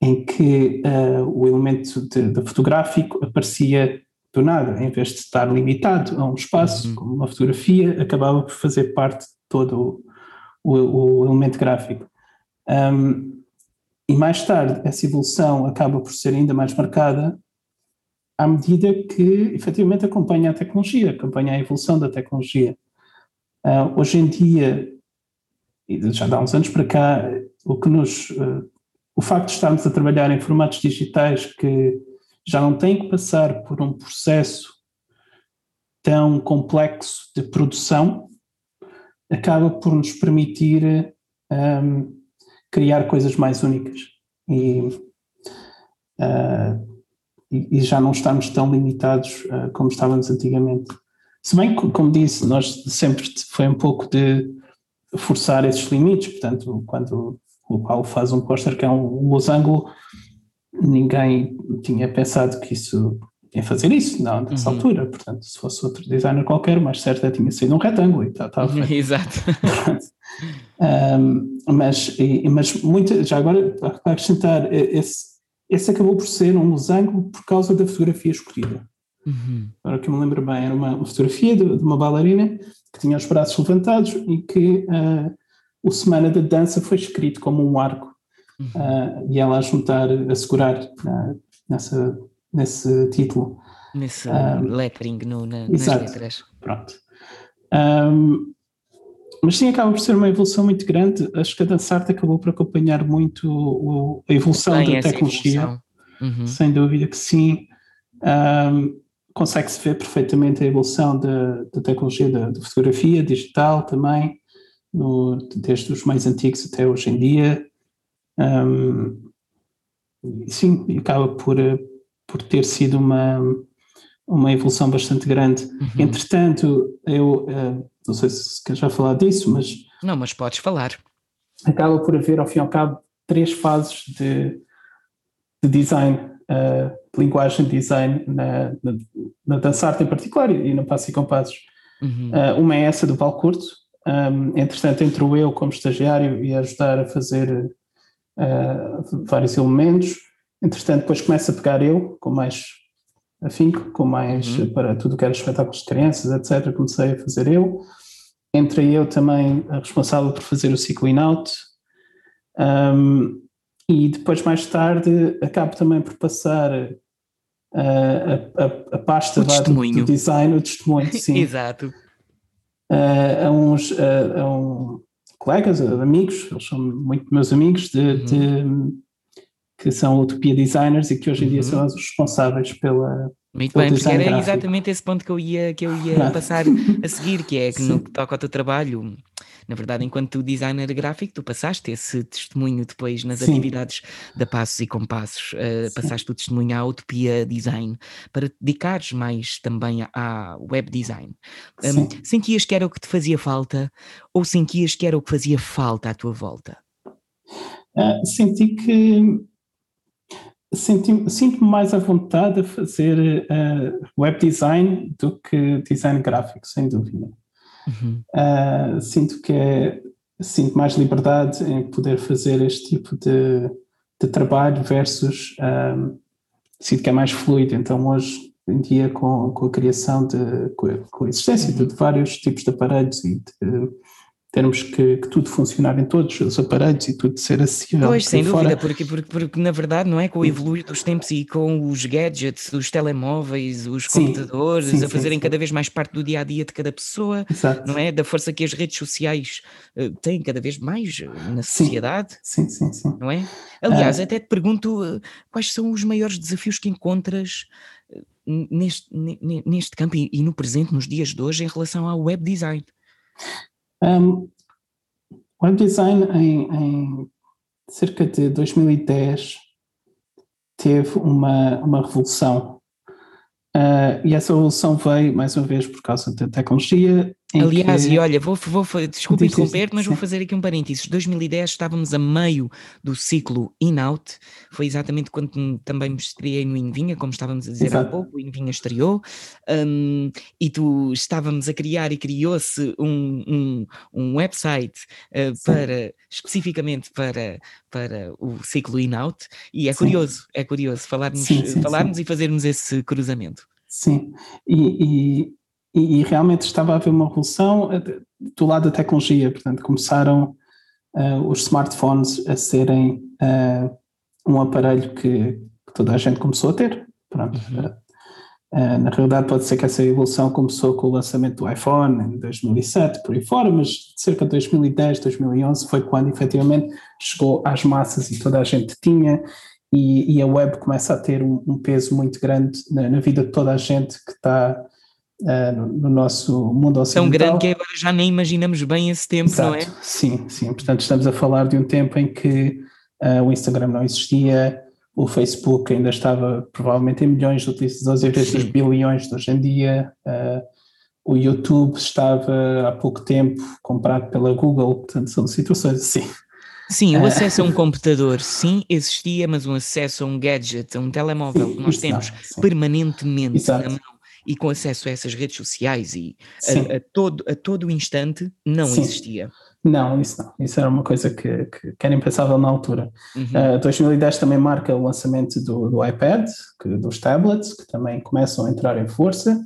em que uh, o elemento de, de, fotográfico aparecia do nada, em vez de estar limitado a um espaço, uhum. como uma fotografia, acabava por fazer parte todo o, o, elemento gráfico. Um, e mais tarde, essa evolução acaba por ser ainda mais marcada à medida que efetivamente acompanha a tecnologia, acompanha a evolução da tecnologia. Uh, hoje em dia, já há uns anos para cá, o que nos uh, o facto de estarmos a trabalhar em formatos digitais que já não têm que passar por um processo tão complexo de produção, acaba por nos permitir um, criar coisas mais únicas e, uh, e, já não estamos tão limitados uh, como estávamos antigamente. Se bem que, como disse, nós sempre foi um pouco de forçar esses limites, portanto, quando o Paulo faz um póster que é um losango, ninguém tinha pensado que isso ia fazer isso, não, nessa uhum. altura. Portanto, se fosse outro designer qualquer, o mais certo é tinha sido um retângulo e tá, tá Exato. um, mas, e, mas muito, já agora, para acrescentar, esse, esse acabou por ser um losango por causa da fotografia escolhida. Uhum. Agora que eu me lembro bem, era uma, uma fotografia de, de, uma bailarina que tinha os braços levantados e que uh, o Semana da Dança foi escrito como um arco uhum. uh, e ela a juntar, a segurar uh, nessa, nesse título. Nesse um, lettering no, na, exato, nas letras. Pronto. Um, mas sim, acaba por ser uma evolução muito grande. Acho que a Dançarte acabou por acompanhar muito o, a evolução da tecnologia. Evolução. Uhum. Sem dúvida que sim. Um, Consegue-se ver perfeitamente a evolução da, da tecnologia da, da, fotografia digital também no, desde os mais antigos até hoje em dia. Um, sim, acaba por, por ter sido uma, uma evolução bastante grande. Uhum. Entretanto, eu uh, não sei se queres já falar disso, mas. Não, mas podes falar. Acaba por haver, ao fim e ao cabo, três fases de, de design, uh, de linguagem de design na, na, na em particular e no passo e compassos. Uhum. Uh, uma é essa do Valcurto, um, entretanto, entrou eu como estagiário e ajudar a fazer vários elementos. Entretanto, depois começa a pegar eu, com mais afinco, com mais uhum. para tudo que era espetáculos de crianças, etc. Comecei a fazer eu. Entrei eu também responsável por fazer o ciclo in-out. Um, e depois, mais tarde, acabo também por passar uh, a, a, a, pasta do, do, design, o testemunho, sim. Exato uh, a uns uh, a um, colegas, amigos, eles são muito meus amigos, de, uhum. de, que são Utopia Designers e que hoje em dia uhum. são os responsáveis pela. Muito bem, porque era gráfico. exatamente esse ponto que eu ia, que eu ia passar a seguir, que é que no que toca ao teu trabalho, na verdade, enquanto designer gráfico, tu passaste esse testemunho depois nas Sim. atividades da Passos e Compassos, uh, passaste o testemunho à Utopia Design, para te dedicares mais também à web design. Um, sentias que era o que te fazia falta ou sentias que era o que fazia falta à tua volta? Uh, senti que sinto-me mais à vontade a fazer uh, web design do que design gráfico, sem dúvida. Uhum. Uh, sinto que é, sinto mais liberdade em poder fazer este tipo de, de trabalho versus um, sinto que é mais fluido. Então hoje em dia com, com a criação de com a, com a existência uhum. de vários tipos de aparelhos e de termos que, que, tudo funcionar em todos os aparelhos e tudo ser acessível. Pois, sem fora. dúvida, porque, porque, porque, na verdade não é com o evoluir dos tempos e com os gadgets, os telemóveis, os sim, computadores sim, a fazerem sim, cada vez mais parte do dia a dia de cada pessoa, Exato. não é? Da força que as redes sociais uh, têm cada vez mais eh, na sociedade. Sim, sim, sim. Não é? Aliás, uh, até te pergunto uh, quais são os maiores desafios que encontras neste, neste campo e, e no presente, nos dias de hoje, em relação ao web design. Um, web design em, em, cerca de 2010 teve uma, uma revolução. Uh, e essa revolução veio, mais uma vez, por causa da tecnologia Aliás, que... e olha, vou, vou, desculpa interromper, mas vou fazer aqui um parênteses. 2010 estávamos a meio do ciclo in-out, foi exatamente quando também me estreiei no Invinha, como estávamos a dizer Exato. há pouco, o Invinha estreou, um, e tu estávamos a criar e criou-se um, um, um, website uh, para, especificamente para, para o ciclo in-out, e é sim. curioso, é curioso falarmos, sim, sim, falarmos e fazermos esse cruzamento. Sim, e, e e, e, realmente estava a haver uma revolução eh, do lado da tecnologia, portanto começaram uh, os smartphones a serem uh, um aparelho que, que, toda a gente começou a ter, pronto. Uhum. Uh, na realidade pode ser que essa evolução começou com o lançamento do iPhone em 2007, por aí fora, mas cerca de 2010, 2011 foi quando efetivamente chegou às massas e toda a gente tinha e, e a web começa a ter um, um peso muito grande na, na, vida de toda a gente que está uh, no, nosso mundo ocidental. Tão grande que agora já nem imaginamos bem esse tempo, Exato. não é? Sim, sim. Portanto, estamos a falar de um tempo em que uh, o Instagram não existia, o Facebook ainda estava provavelmente em milhões de utilizadores em vez dos bilhões de hoje em dia. Uh, o YouTube estava há pouco tempo comprado pela Google, portanto, são situações assim. Sim, o acesso a um computador, sim, existia, mas um acesso a um gadget, a um telemóvel sim, que nós temos não, permanentemente Exato. na mão e com acesso a essas redes sociais e a, a, todo, a todo instante não Sim. existia. Não, isso não. Isso era uma coisa que, que, que era impensável na altura. Uhum. Uh, 2010 também marca o lançamento do, do iPad, que, dos tablets, que também começam a entrar em força,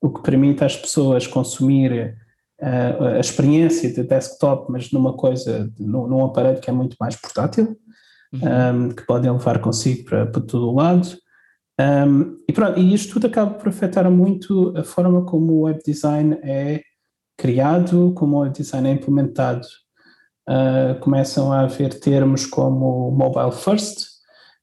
o que permite às pessoas consumir uh, a experiência de desktop, mas numa coisa, num, num aparelho que é muito mais portátil, uhum. um, que podem levar consigo para, para todo o lado. Um, e pronto, e isto tudo acaba por afetar muito a forma como o web design é criado, como o web design é implementado. Uh, começam a haver termos como mobile first,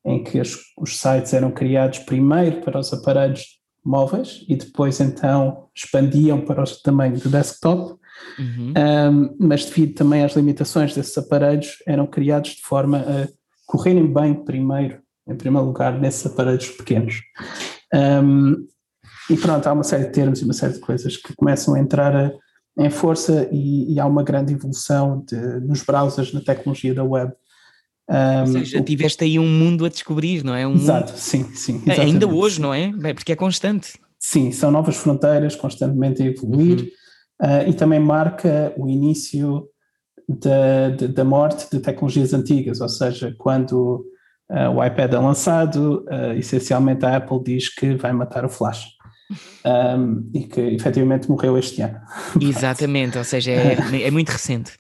em que os, os sites eram criados primeiro para os aparelhos móveis e depois então expandiam para o tamanho do desktop, uhum. um, mas devido também às limitações desses aparelhos, eram criados de forma a correrem bem primeiro em primeiro lugar, nesses aparelhos pequenos. Um, e pronto, há uma série de termos e uma série de coisas que começam a entrar a, em força e, e, há uma grande evolução de, nos browsers, na tecnologia da web. Um, Ou seja, tiveste aí um mundo a descobrir, não é? Um exato, mundo... sim, sim. Exatamente. Ainda hoje, não é? Porque é constante. Sim, são novas fronteiras constantemente a evoluir uhum. uh, e também marca o início da, da morte de tecnologias antigas, ou seja, quando Uh, o iPad é lançado, uh, essencialmente a Apple diz que vai matar o Flash. Um, e que efetivamente morreu este ano. Exatamente, ou seja, é, é muito recente.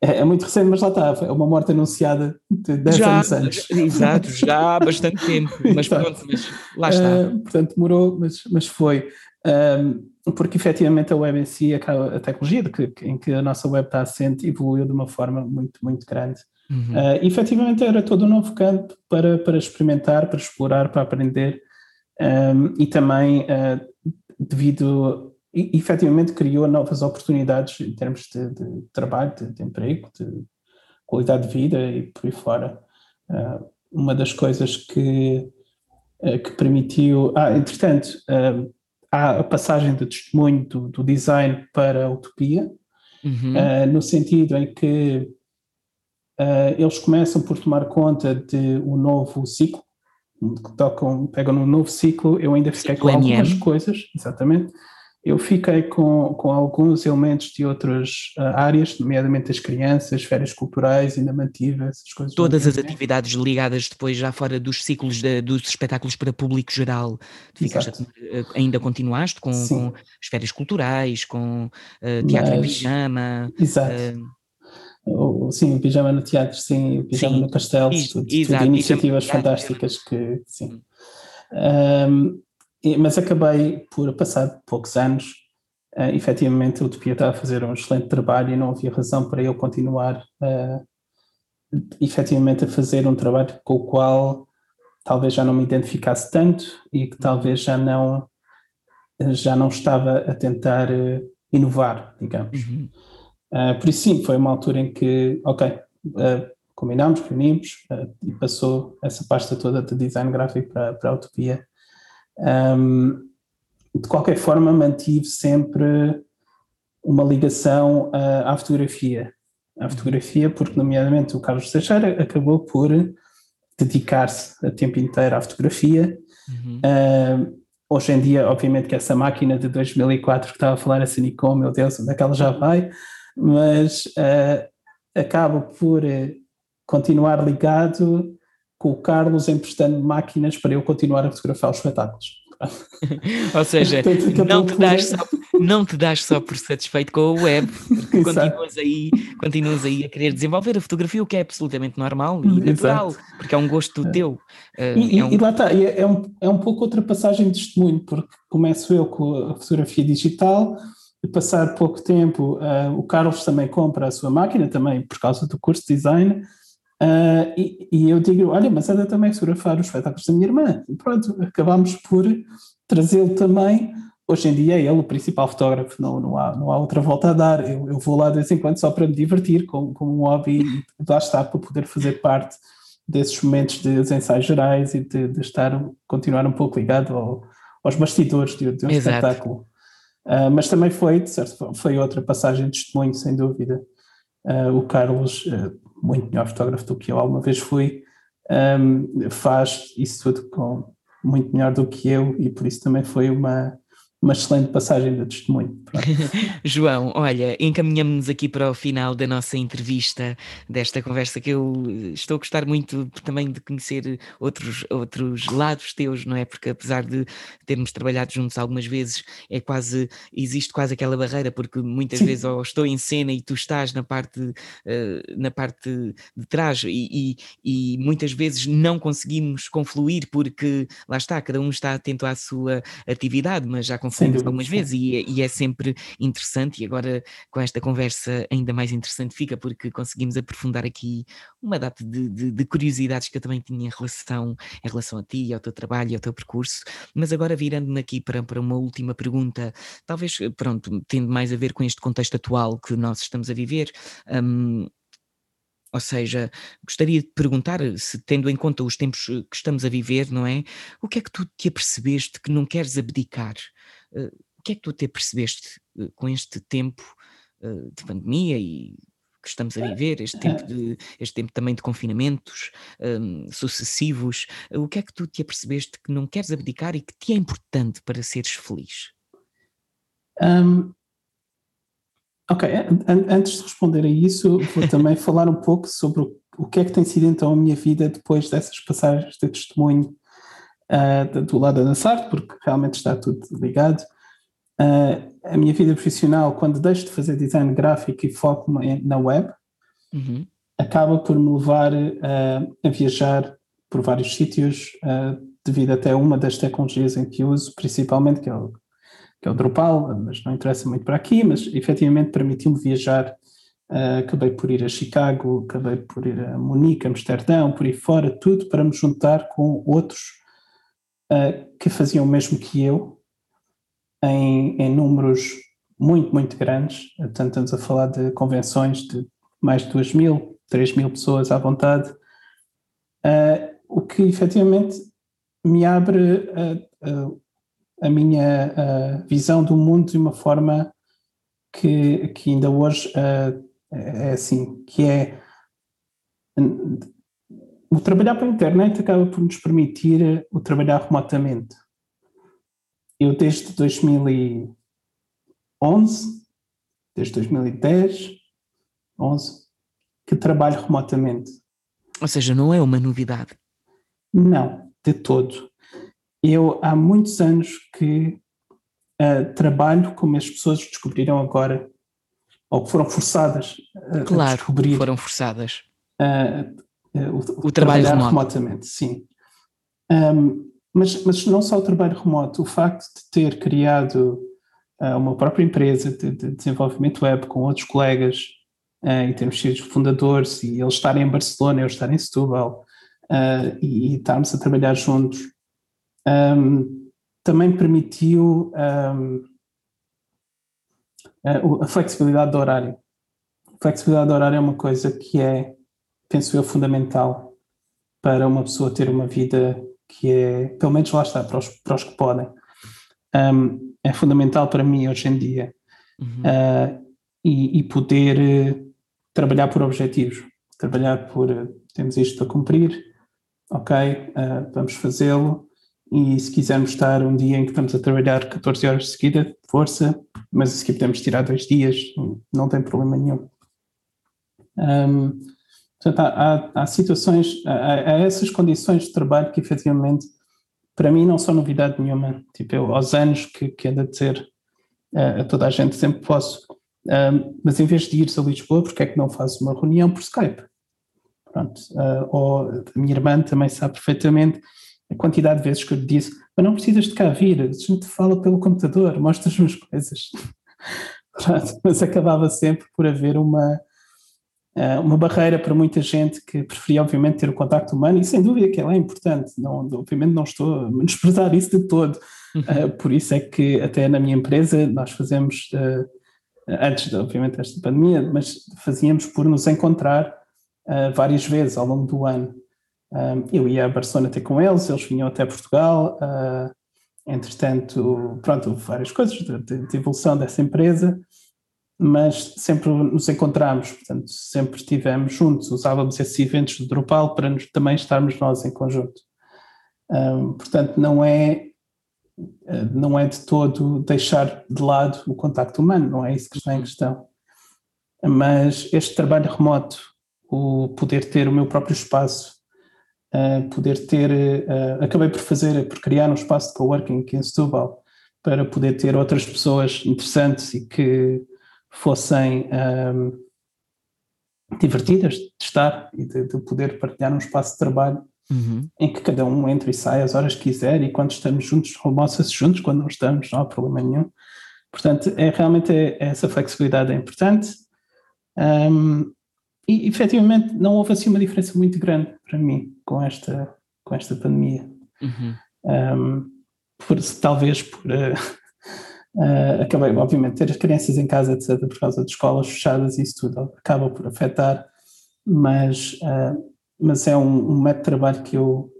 É, é, muito recente, mas lá está, é uma morte anunciada de 10 já, anos antes. Exato, já há bastante tempo, mas pronto, mas lá está. Uh, portanto, demorou, mas, mas foi. Um, porque efetivamente a web em si, a, a tecnologia que, em que a nossa web está assente, evoluiu de uma forma muito, muito grande. Uhum. Uh, efetivamente era todo um novo campo para, para experimentar, para explorar, para aprender um, e também uh, devido e efetivamente criou novas oportunidades em termos de, de trabalho, de, de, emprego, de qualidade de vida e por aí fora. Uh, uma das coisas que, que permitiu. Ah, entretanto, uh, há a passagem de testemunho do, do design para a utopia, uhum. no sentido em que eles começam por tomar conta de um novo ciclo, tocam, pegam no novo ciclo, eu ainda fiquei ciclo com algumas coisas, exatamente, eu fiquei com, com alguns elementos de outras uh, áreas, nomeadamente as crianças, férias culturais, ainda mantive essas coisas. Todas as atividades ligadas depois já fora dos ciclos de, dos espetáculos para público geral, ficaste, eh, ainda continuaste com, com, as férias culturais, com uh, teatro Mas, em pijama. Exato. Uh, sim, o pijama no teatro, sim, o pijama sim, no castelo, tudo, tudo iniciativas fantásticas que, sim. Um, mas acabei por, passar poucos anos, uh, efetivamente a Utopia estava a fazer um excelente trabalho e não havia razão para eu continuar uh, efetivamente a fazer um trabalho com o qual talvez já não me identificasse tanto e que talvez já não já não estava a tentar uh, inovar, digamos. Uhum. Uh, por isso sim, foi uma altura em que, ok, uh, combinámos, reunimos e passou essa pasta toda de design gráfico para, para a Utopia um, de qualquer forma, mantive sempre uma ligação à, fotografia. À fotografia, porque, nomeadamente, o Carlos Teixeira acabou por dedicar-se a tempo inteiro à fotografia. Uhum. Uh, hoje em dia, obviamente, que essa máquina de 2004 que estava a falar, essa Nikon, meu Deus, onde é que ela já vai? Mas uh, acaba por uh, continuar ligado com o Carlos emprestando máquinas para eu continuar a fotografar os espetáculos. Ou seja, não te, das só, não te das só por satisfeito com a web, porque continuas aí, continuas aí a querer desenvolver a fotografia, o que é absolutamente normal e natural, Exato. porque é um gosto teu. Uh, e, é um... e, lá está, é, é, um, é um pouco outra passagem de testemunho, porque começo eu com a fotografia digital, e passar pouco tempo, uh, o Carlos também compra a sua máquina, também por causa do curso de design, Uh, e, e, eu digo, olha, mas anda também a fotografar os espetáculos da minha irmã. E pronto, acabámos por trazê-lo também. Hoje em dia é ele o principal fotógrafo, não, não, há, não há outra volta a dar. Eu, eu vou lá de vez em quando só para me divertir, como, como um hobby, e lá está, para poder fazer parte desses momentos de ensaios gerais e de, de estar, continuar um pouco ligado ao, aos bastidores de, de um Exato. espetáculo. Uh, mas também foi, certo, foi outra passagem de testemunho, sem dúvida. Uh, o Carlos uh, muito melhor fotógrafo do que eu alguma vez fui, um, faz isso tudo com muito melhor do que eu e por isso também foi uma, uma excelente passagem de testemunho. João, olha, encaminhamos-nos aqui para o final da nossa entrevista, desta conversa que eu estou a gostar muito também de conhecer outros, outros lados teus, não é? Porque apesar de termos trabalhado juntos algumas vezes, é quase, existe quase aquela barreira, porque muitas Sim. vezes ou estou em cena e tu estás na parte, uh, na parte de trás e, e, e muitas vezes não conseguimos confluir porque lá está, cada um está atento à sua atividade, mas já confundimos algumas vezes e, é, e, é sempre interessante. E agora, com esta conversa, ainda mais interessante fica, porque conseguimos aprofundar aqui uma data de, de, de curiosidades que eu também tinha em relação, em relação a ti, ao teu trabalho e ao teu percurso. Mas agora, virando-me aqui para, para uma última pergunta, talvez, pronto, tendo mais a ver com este contexto atual que nós estamos a viver. Um, ou seja, gostaria de perguntar se, tendo em conta os tempos que estamos a viver, não é? O que é que tu te apercebeste que não queres abdicar? O que é que tu te apercebeste uh, com este tempo uh, de pandemia e que estamos a viver, este tempo, de, este tempo também de confinamentos um, sucessivos? o que é que tu te apercebeste que não queres abdicar e que te é importante para seres feliz? Um, ok, antes de responder a isso, vou também falar um pouco sobre o, o que é que tem sido então a minha vida depois dessas passagens de testemunho uh, do lado da dançar, porque realmente está tudo ligado. Uh, a minha vida profissional, quando deixo de fazer design gráfico e foco na web, uhum. acaba por me levar uh, a viajar por vários sítios, devido até a uma das tecnologias em que uso, principalmente, que é o, que é o Drupal, mas não interessa muito para aqui, mas efetivamente permitiu-me viajar. Uh, acabei por ir a Chicago, acabei por ir a Munique, Amsterdão, por aí fora, tudo para me juntar com outros uh, que faziam o mesmo que eu em, em números muito, muito grandes. Portanto, estamos a falar de convenções de mais de 2 mil, 3 mil pessoas à vontade, uh, o que efetivamente me abre a, a, a minha a visão do mundo de uma forma que, que ainda hoje uh, é assim, que é o trabalhar para a internet acaba por nos permitir o trabalhar remotamente. Eu desde 2011, desde 2010, 11, que trabalho remotamente. Ou seja, não é uma novidade. Não, de todo. Eu há muitos anos que uh, trabalho como as pessoas descobriram agora, ou que foram forçadas a, claro, a descobrir. foram forçadas. Uh, uh, o, o, trabalho remoto. remotamente, sim. Um, mas, mas não só o trabalho remoto, o facto de ter criado uma própria empresa de, de desenvolvimento web com outros colegas uh, e termos sido fundadores e eles estarem em Barcelona, eu estar em Setúbal uh, e, e, estarmos a trabalhar juntos, um, também permitiu um, a, a flexibilidade do horário. A flexibilidade do horário é uma coisa que é, penso eu, fundamental para uma pessoa ter uma vida que é, pelo menos lá está, para os, para os que podem. Um, é fundamental para mim hoje em dia. Uhum. Uh, e, e, poder trabalhar por objetivos, trabalhar por temos isto a cumprir, ok, uh, vamos fazê-lo, e se quisermos estar um dia em que estamos a trabalhar 14 horas de seguida, força, mas a seguir podemos tirar dois dias, não tem problema nenhum. Um, portanto, há, há, há situações, há, há, essas condições de trabalho que efetivamente, para mim, não são novidade nenhuma. Tipo, eu, aos anos que, que ando a dizer uh, a toda a gente, sempre posso mas em vez de ires a Lisboa, porque é que não fazes uma reunião por Skype? Pronto. Uh, ou a minha irmã também sabe perfeitamente a quantidade de vezes que eu lhe disse: mas não precisas de cá vir, a gente fala pelo computador, mostras-me as coisas. Pronto, mas acabava sempre por haver uma, uma barreira para muita gente que preferia, obviamente, ter o contacto humano, e sem dúvida que ela é importante, não, obviamente não estou a menosprezar isso de todo. Uh, por isso é que, até na minha empresa, nós fazemos. Uh, antes, obviamente, desta pandemia, mas fazíamos por nos encontrar várias vezes ao longo do ano. Eu ia a Barcelona ter com eles, eles vinham até Portugal. Entretanto, pronto, várias coisas de, de, de, evolução dessa empresa, mas sempre nos encontramos, portanto, sempre estivemos juntos, usávamos esses eventos do Drupal para nos, também estarmos nós em conjunto. Um, portanto, não é eh, não é de todo deixar de lado o contacto humano, não é isso que está em questão. Mas este trabalho remoto, o poder ter o meu próprio espaço, uh, poder ter, uh, acabei por fazer, por criar um espaço de coworking aqui em Setúbal, para poder ter outras pessoas interessantes e que fossem um, divertidas de estar e de, de poder partilhar um espaço de trabalho uhum. em que cada um entra e sai as horas que quiser e quando estamos juntos, almoça-se juntos, quando não estamos, não há problema nenhum. Portanto, é realmente é, essa flexibilidade é importante. Um, e efetivamente não houve assim uma diferença muito grande para mim com esta, com esta pandemia. Uhum. Um, por, talvez por. Uh, uh, acabei, obviamente, ter as crianças em casa, etc., por causa de escolas fechadas e isso tudo acaba por afetar, mas uh, mas é um, um método de trabalho que eu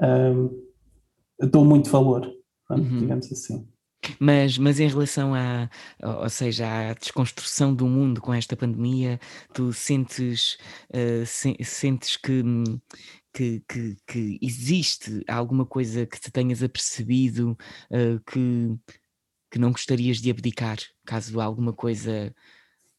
um, dou muito valor, uhum. digamos assim. Mas, mas em relação à, ou seja, à desconstrução do mundo com esta pandemia, tu sentes, uh, se, sentes que, que, que, que, existe alguma coisa que te tenhas apercebido uh, que, que não gostarias de abdicar, caso alguma coisa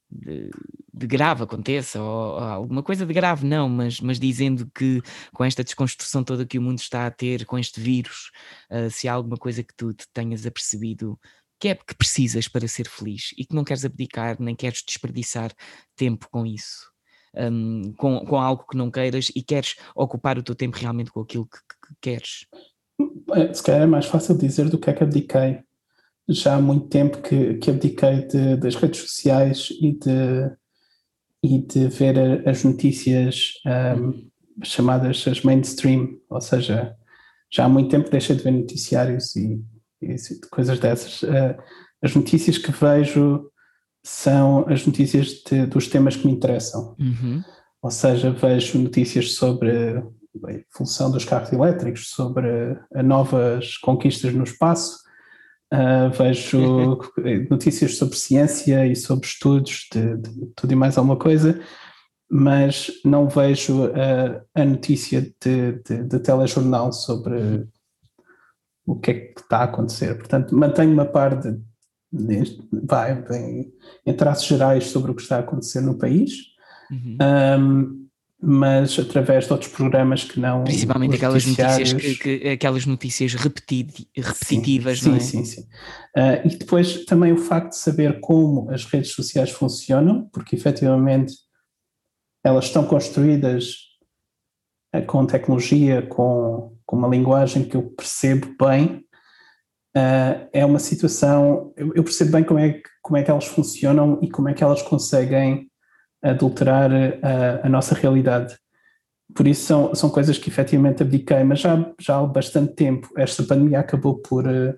de, de, grave aconteça, ou, ou, alguma coisa de grave, não, mas, mas dizendo que com esta desconstrução toda que o mundo está a ter, com este vírus, uh, se há alguma coisa que tu te tenhas apercebido que é que precisas para ser feliz e que não queres abdicar, nem queres desperdiçar tempo com isso. Um, com, com algo que não queiras e queres ocupar o teu tempo realmente com aquilo que, que, que queres. É, se calhar é mais fácil dizer do que é que abdiquei já há muito tempo que, que abdiquei de, das redes sociais e de, e de ver as notícias um, chamadas as mainstream, ou seja, já há muito tempo deixei de ver noticiários e e coisas dessas. Uh, as notícias que vejo são as notícias de, dos temas que me interessam. Uhum. Ou seja, vejo notícias sobre a evolução dos carros elétricos, sobre novas conquistas no espaço, uh, vejo notícias sobre ciência e sobre estudos de, de, tudo e mais alguma coisa, mas não vejo a, a notícia de, de, de telejornal sobre o que é que está a acontecer. Portanto, mantenho-me a par de, vai, em, em traços gerais sobre o que está a acontecer no país, uhum. um, mas através de outros programas que não. Principalmente aquelas notícias, que, que, aquelas notícias repeti repetitivas, sim, não é? Sim, sim, sim. Uh, e depois também o facto de saber como as redes sociais funcionam, porque efetivamente elas estão construídas uh, com tecnologia, com, com uma linguagem que eu percebo bem, uh, é uma situação. Eu, eu, percebo bem como é, como é que elas funcionam e como é que elas conseguem adulterar a, a nossa realidade. Por isso são, são coisas que efetivamente abdiquei, mas já, já há bastante tempo. Esta pandemia acabou por uh,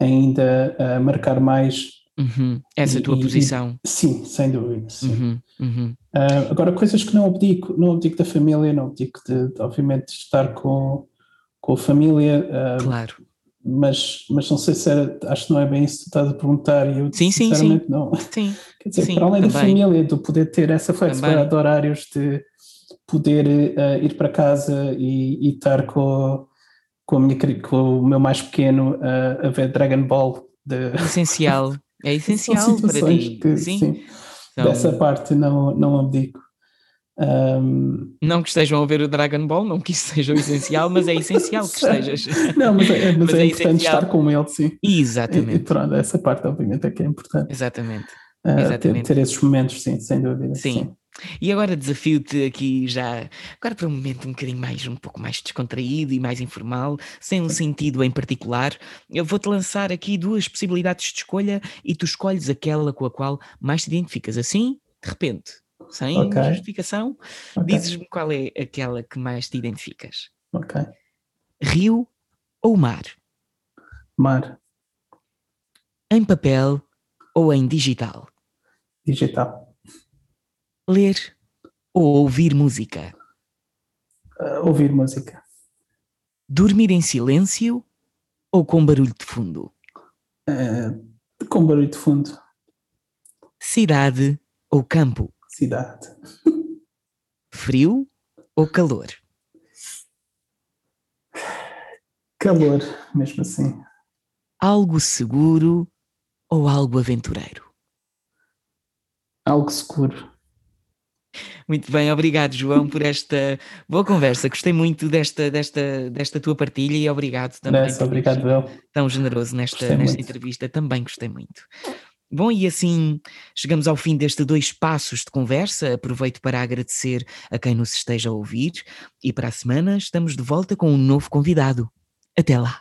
ainda uh, marcar mais Uhum. Essa e, tua posição. E, sim, sem dúvida. Sim. Uhum. Uhum. Uh, agora, coisas que não abdico, não abdico da família, não abdico de, de obviamente, estar com, com a família. Uh, claro mas, mas não sei se era, acho que não é bem isso que tu estás a perguntar e eu sim, sinceramente sim, sim. não. Sim, Quer dizer, sim, para além também. da família, de poder ter essa flexibilidade de horários, de poder uh, ir para casa e, e estar com, com, minha, com o meu mais pequeno uh, a ver Dragon Ball. De... Essencial, é essencial para ti. Que, sim. sim então... Dessa parte não, não abdico. Um... Não que estejam a ver o Dragon Ball, não que isso seja o essencial, mas é essencial que estejas. Não, mas é, mas mas é, é importante essencial. estar com ele, sim. Exatamente. E, e, pronto, essa parte obviamente é que é importante. Exatamente. Uh, Exatamente. Ter, ter, esses momentos, sim, sem dúvida. Sim. sim. E agora desafio-te aqui já, agora para um momento um bocadinho mais, um pouco mais descontraído e mais informal, sem um sentido em particular, eu vou-te lançar aqui duas possibilidades de escolha e tu escolhes aquela com a qual mais te identificas. Assim, de repente, sem okay. justificação, okay. dizes-me qual é aquela que mais te identificas. Ok. Rio ou mar? Mar. Em papel ou em digital? Digital. Ler ou ouvir música? Uh, ouvir música. Dormir em silêncio ou com barulho de fundo? Uh, com barulho de fundo. Cidade ou campo? Cidade. Frio ou calor? Calor, mesmo assim. Algo seguro ou algo aventureiro? Algo seguro. Muito bem, obrigado João por esta boa conversa. Gostei muito desta, desta, desta tua partilha e obrigado também. Nessa, obrigado, eu. Tão generoso nesta, nesta entrevista. Também gostei muito. Bom, e assim chegamos ao fim destes dois passos de conversa. Aproveito para agradecer a quem nos esteja a ouvir e para a semana estamos de volta com um novo convidado. Até lá!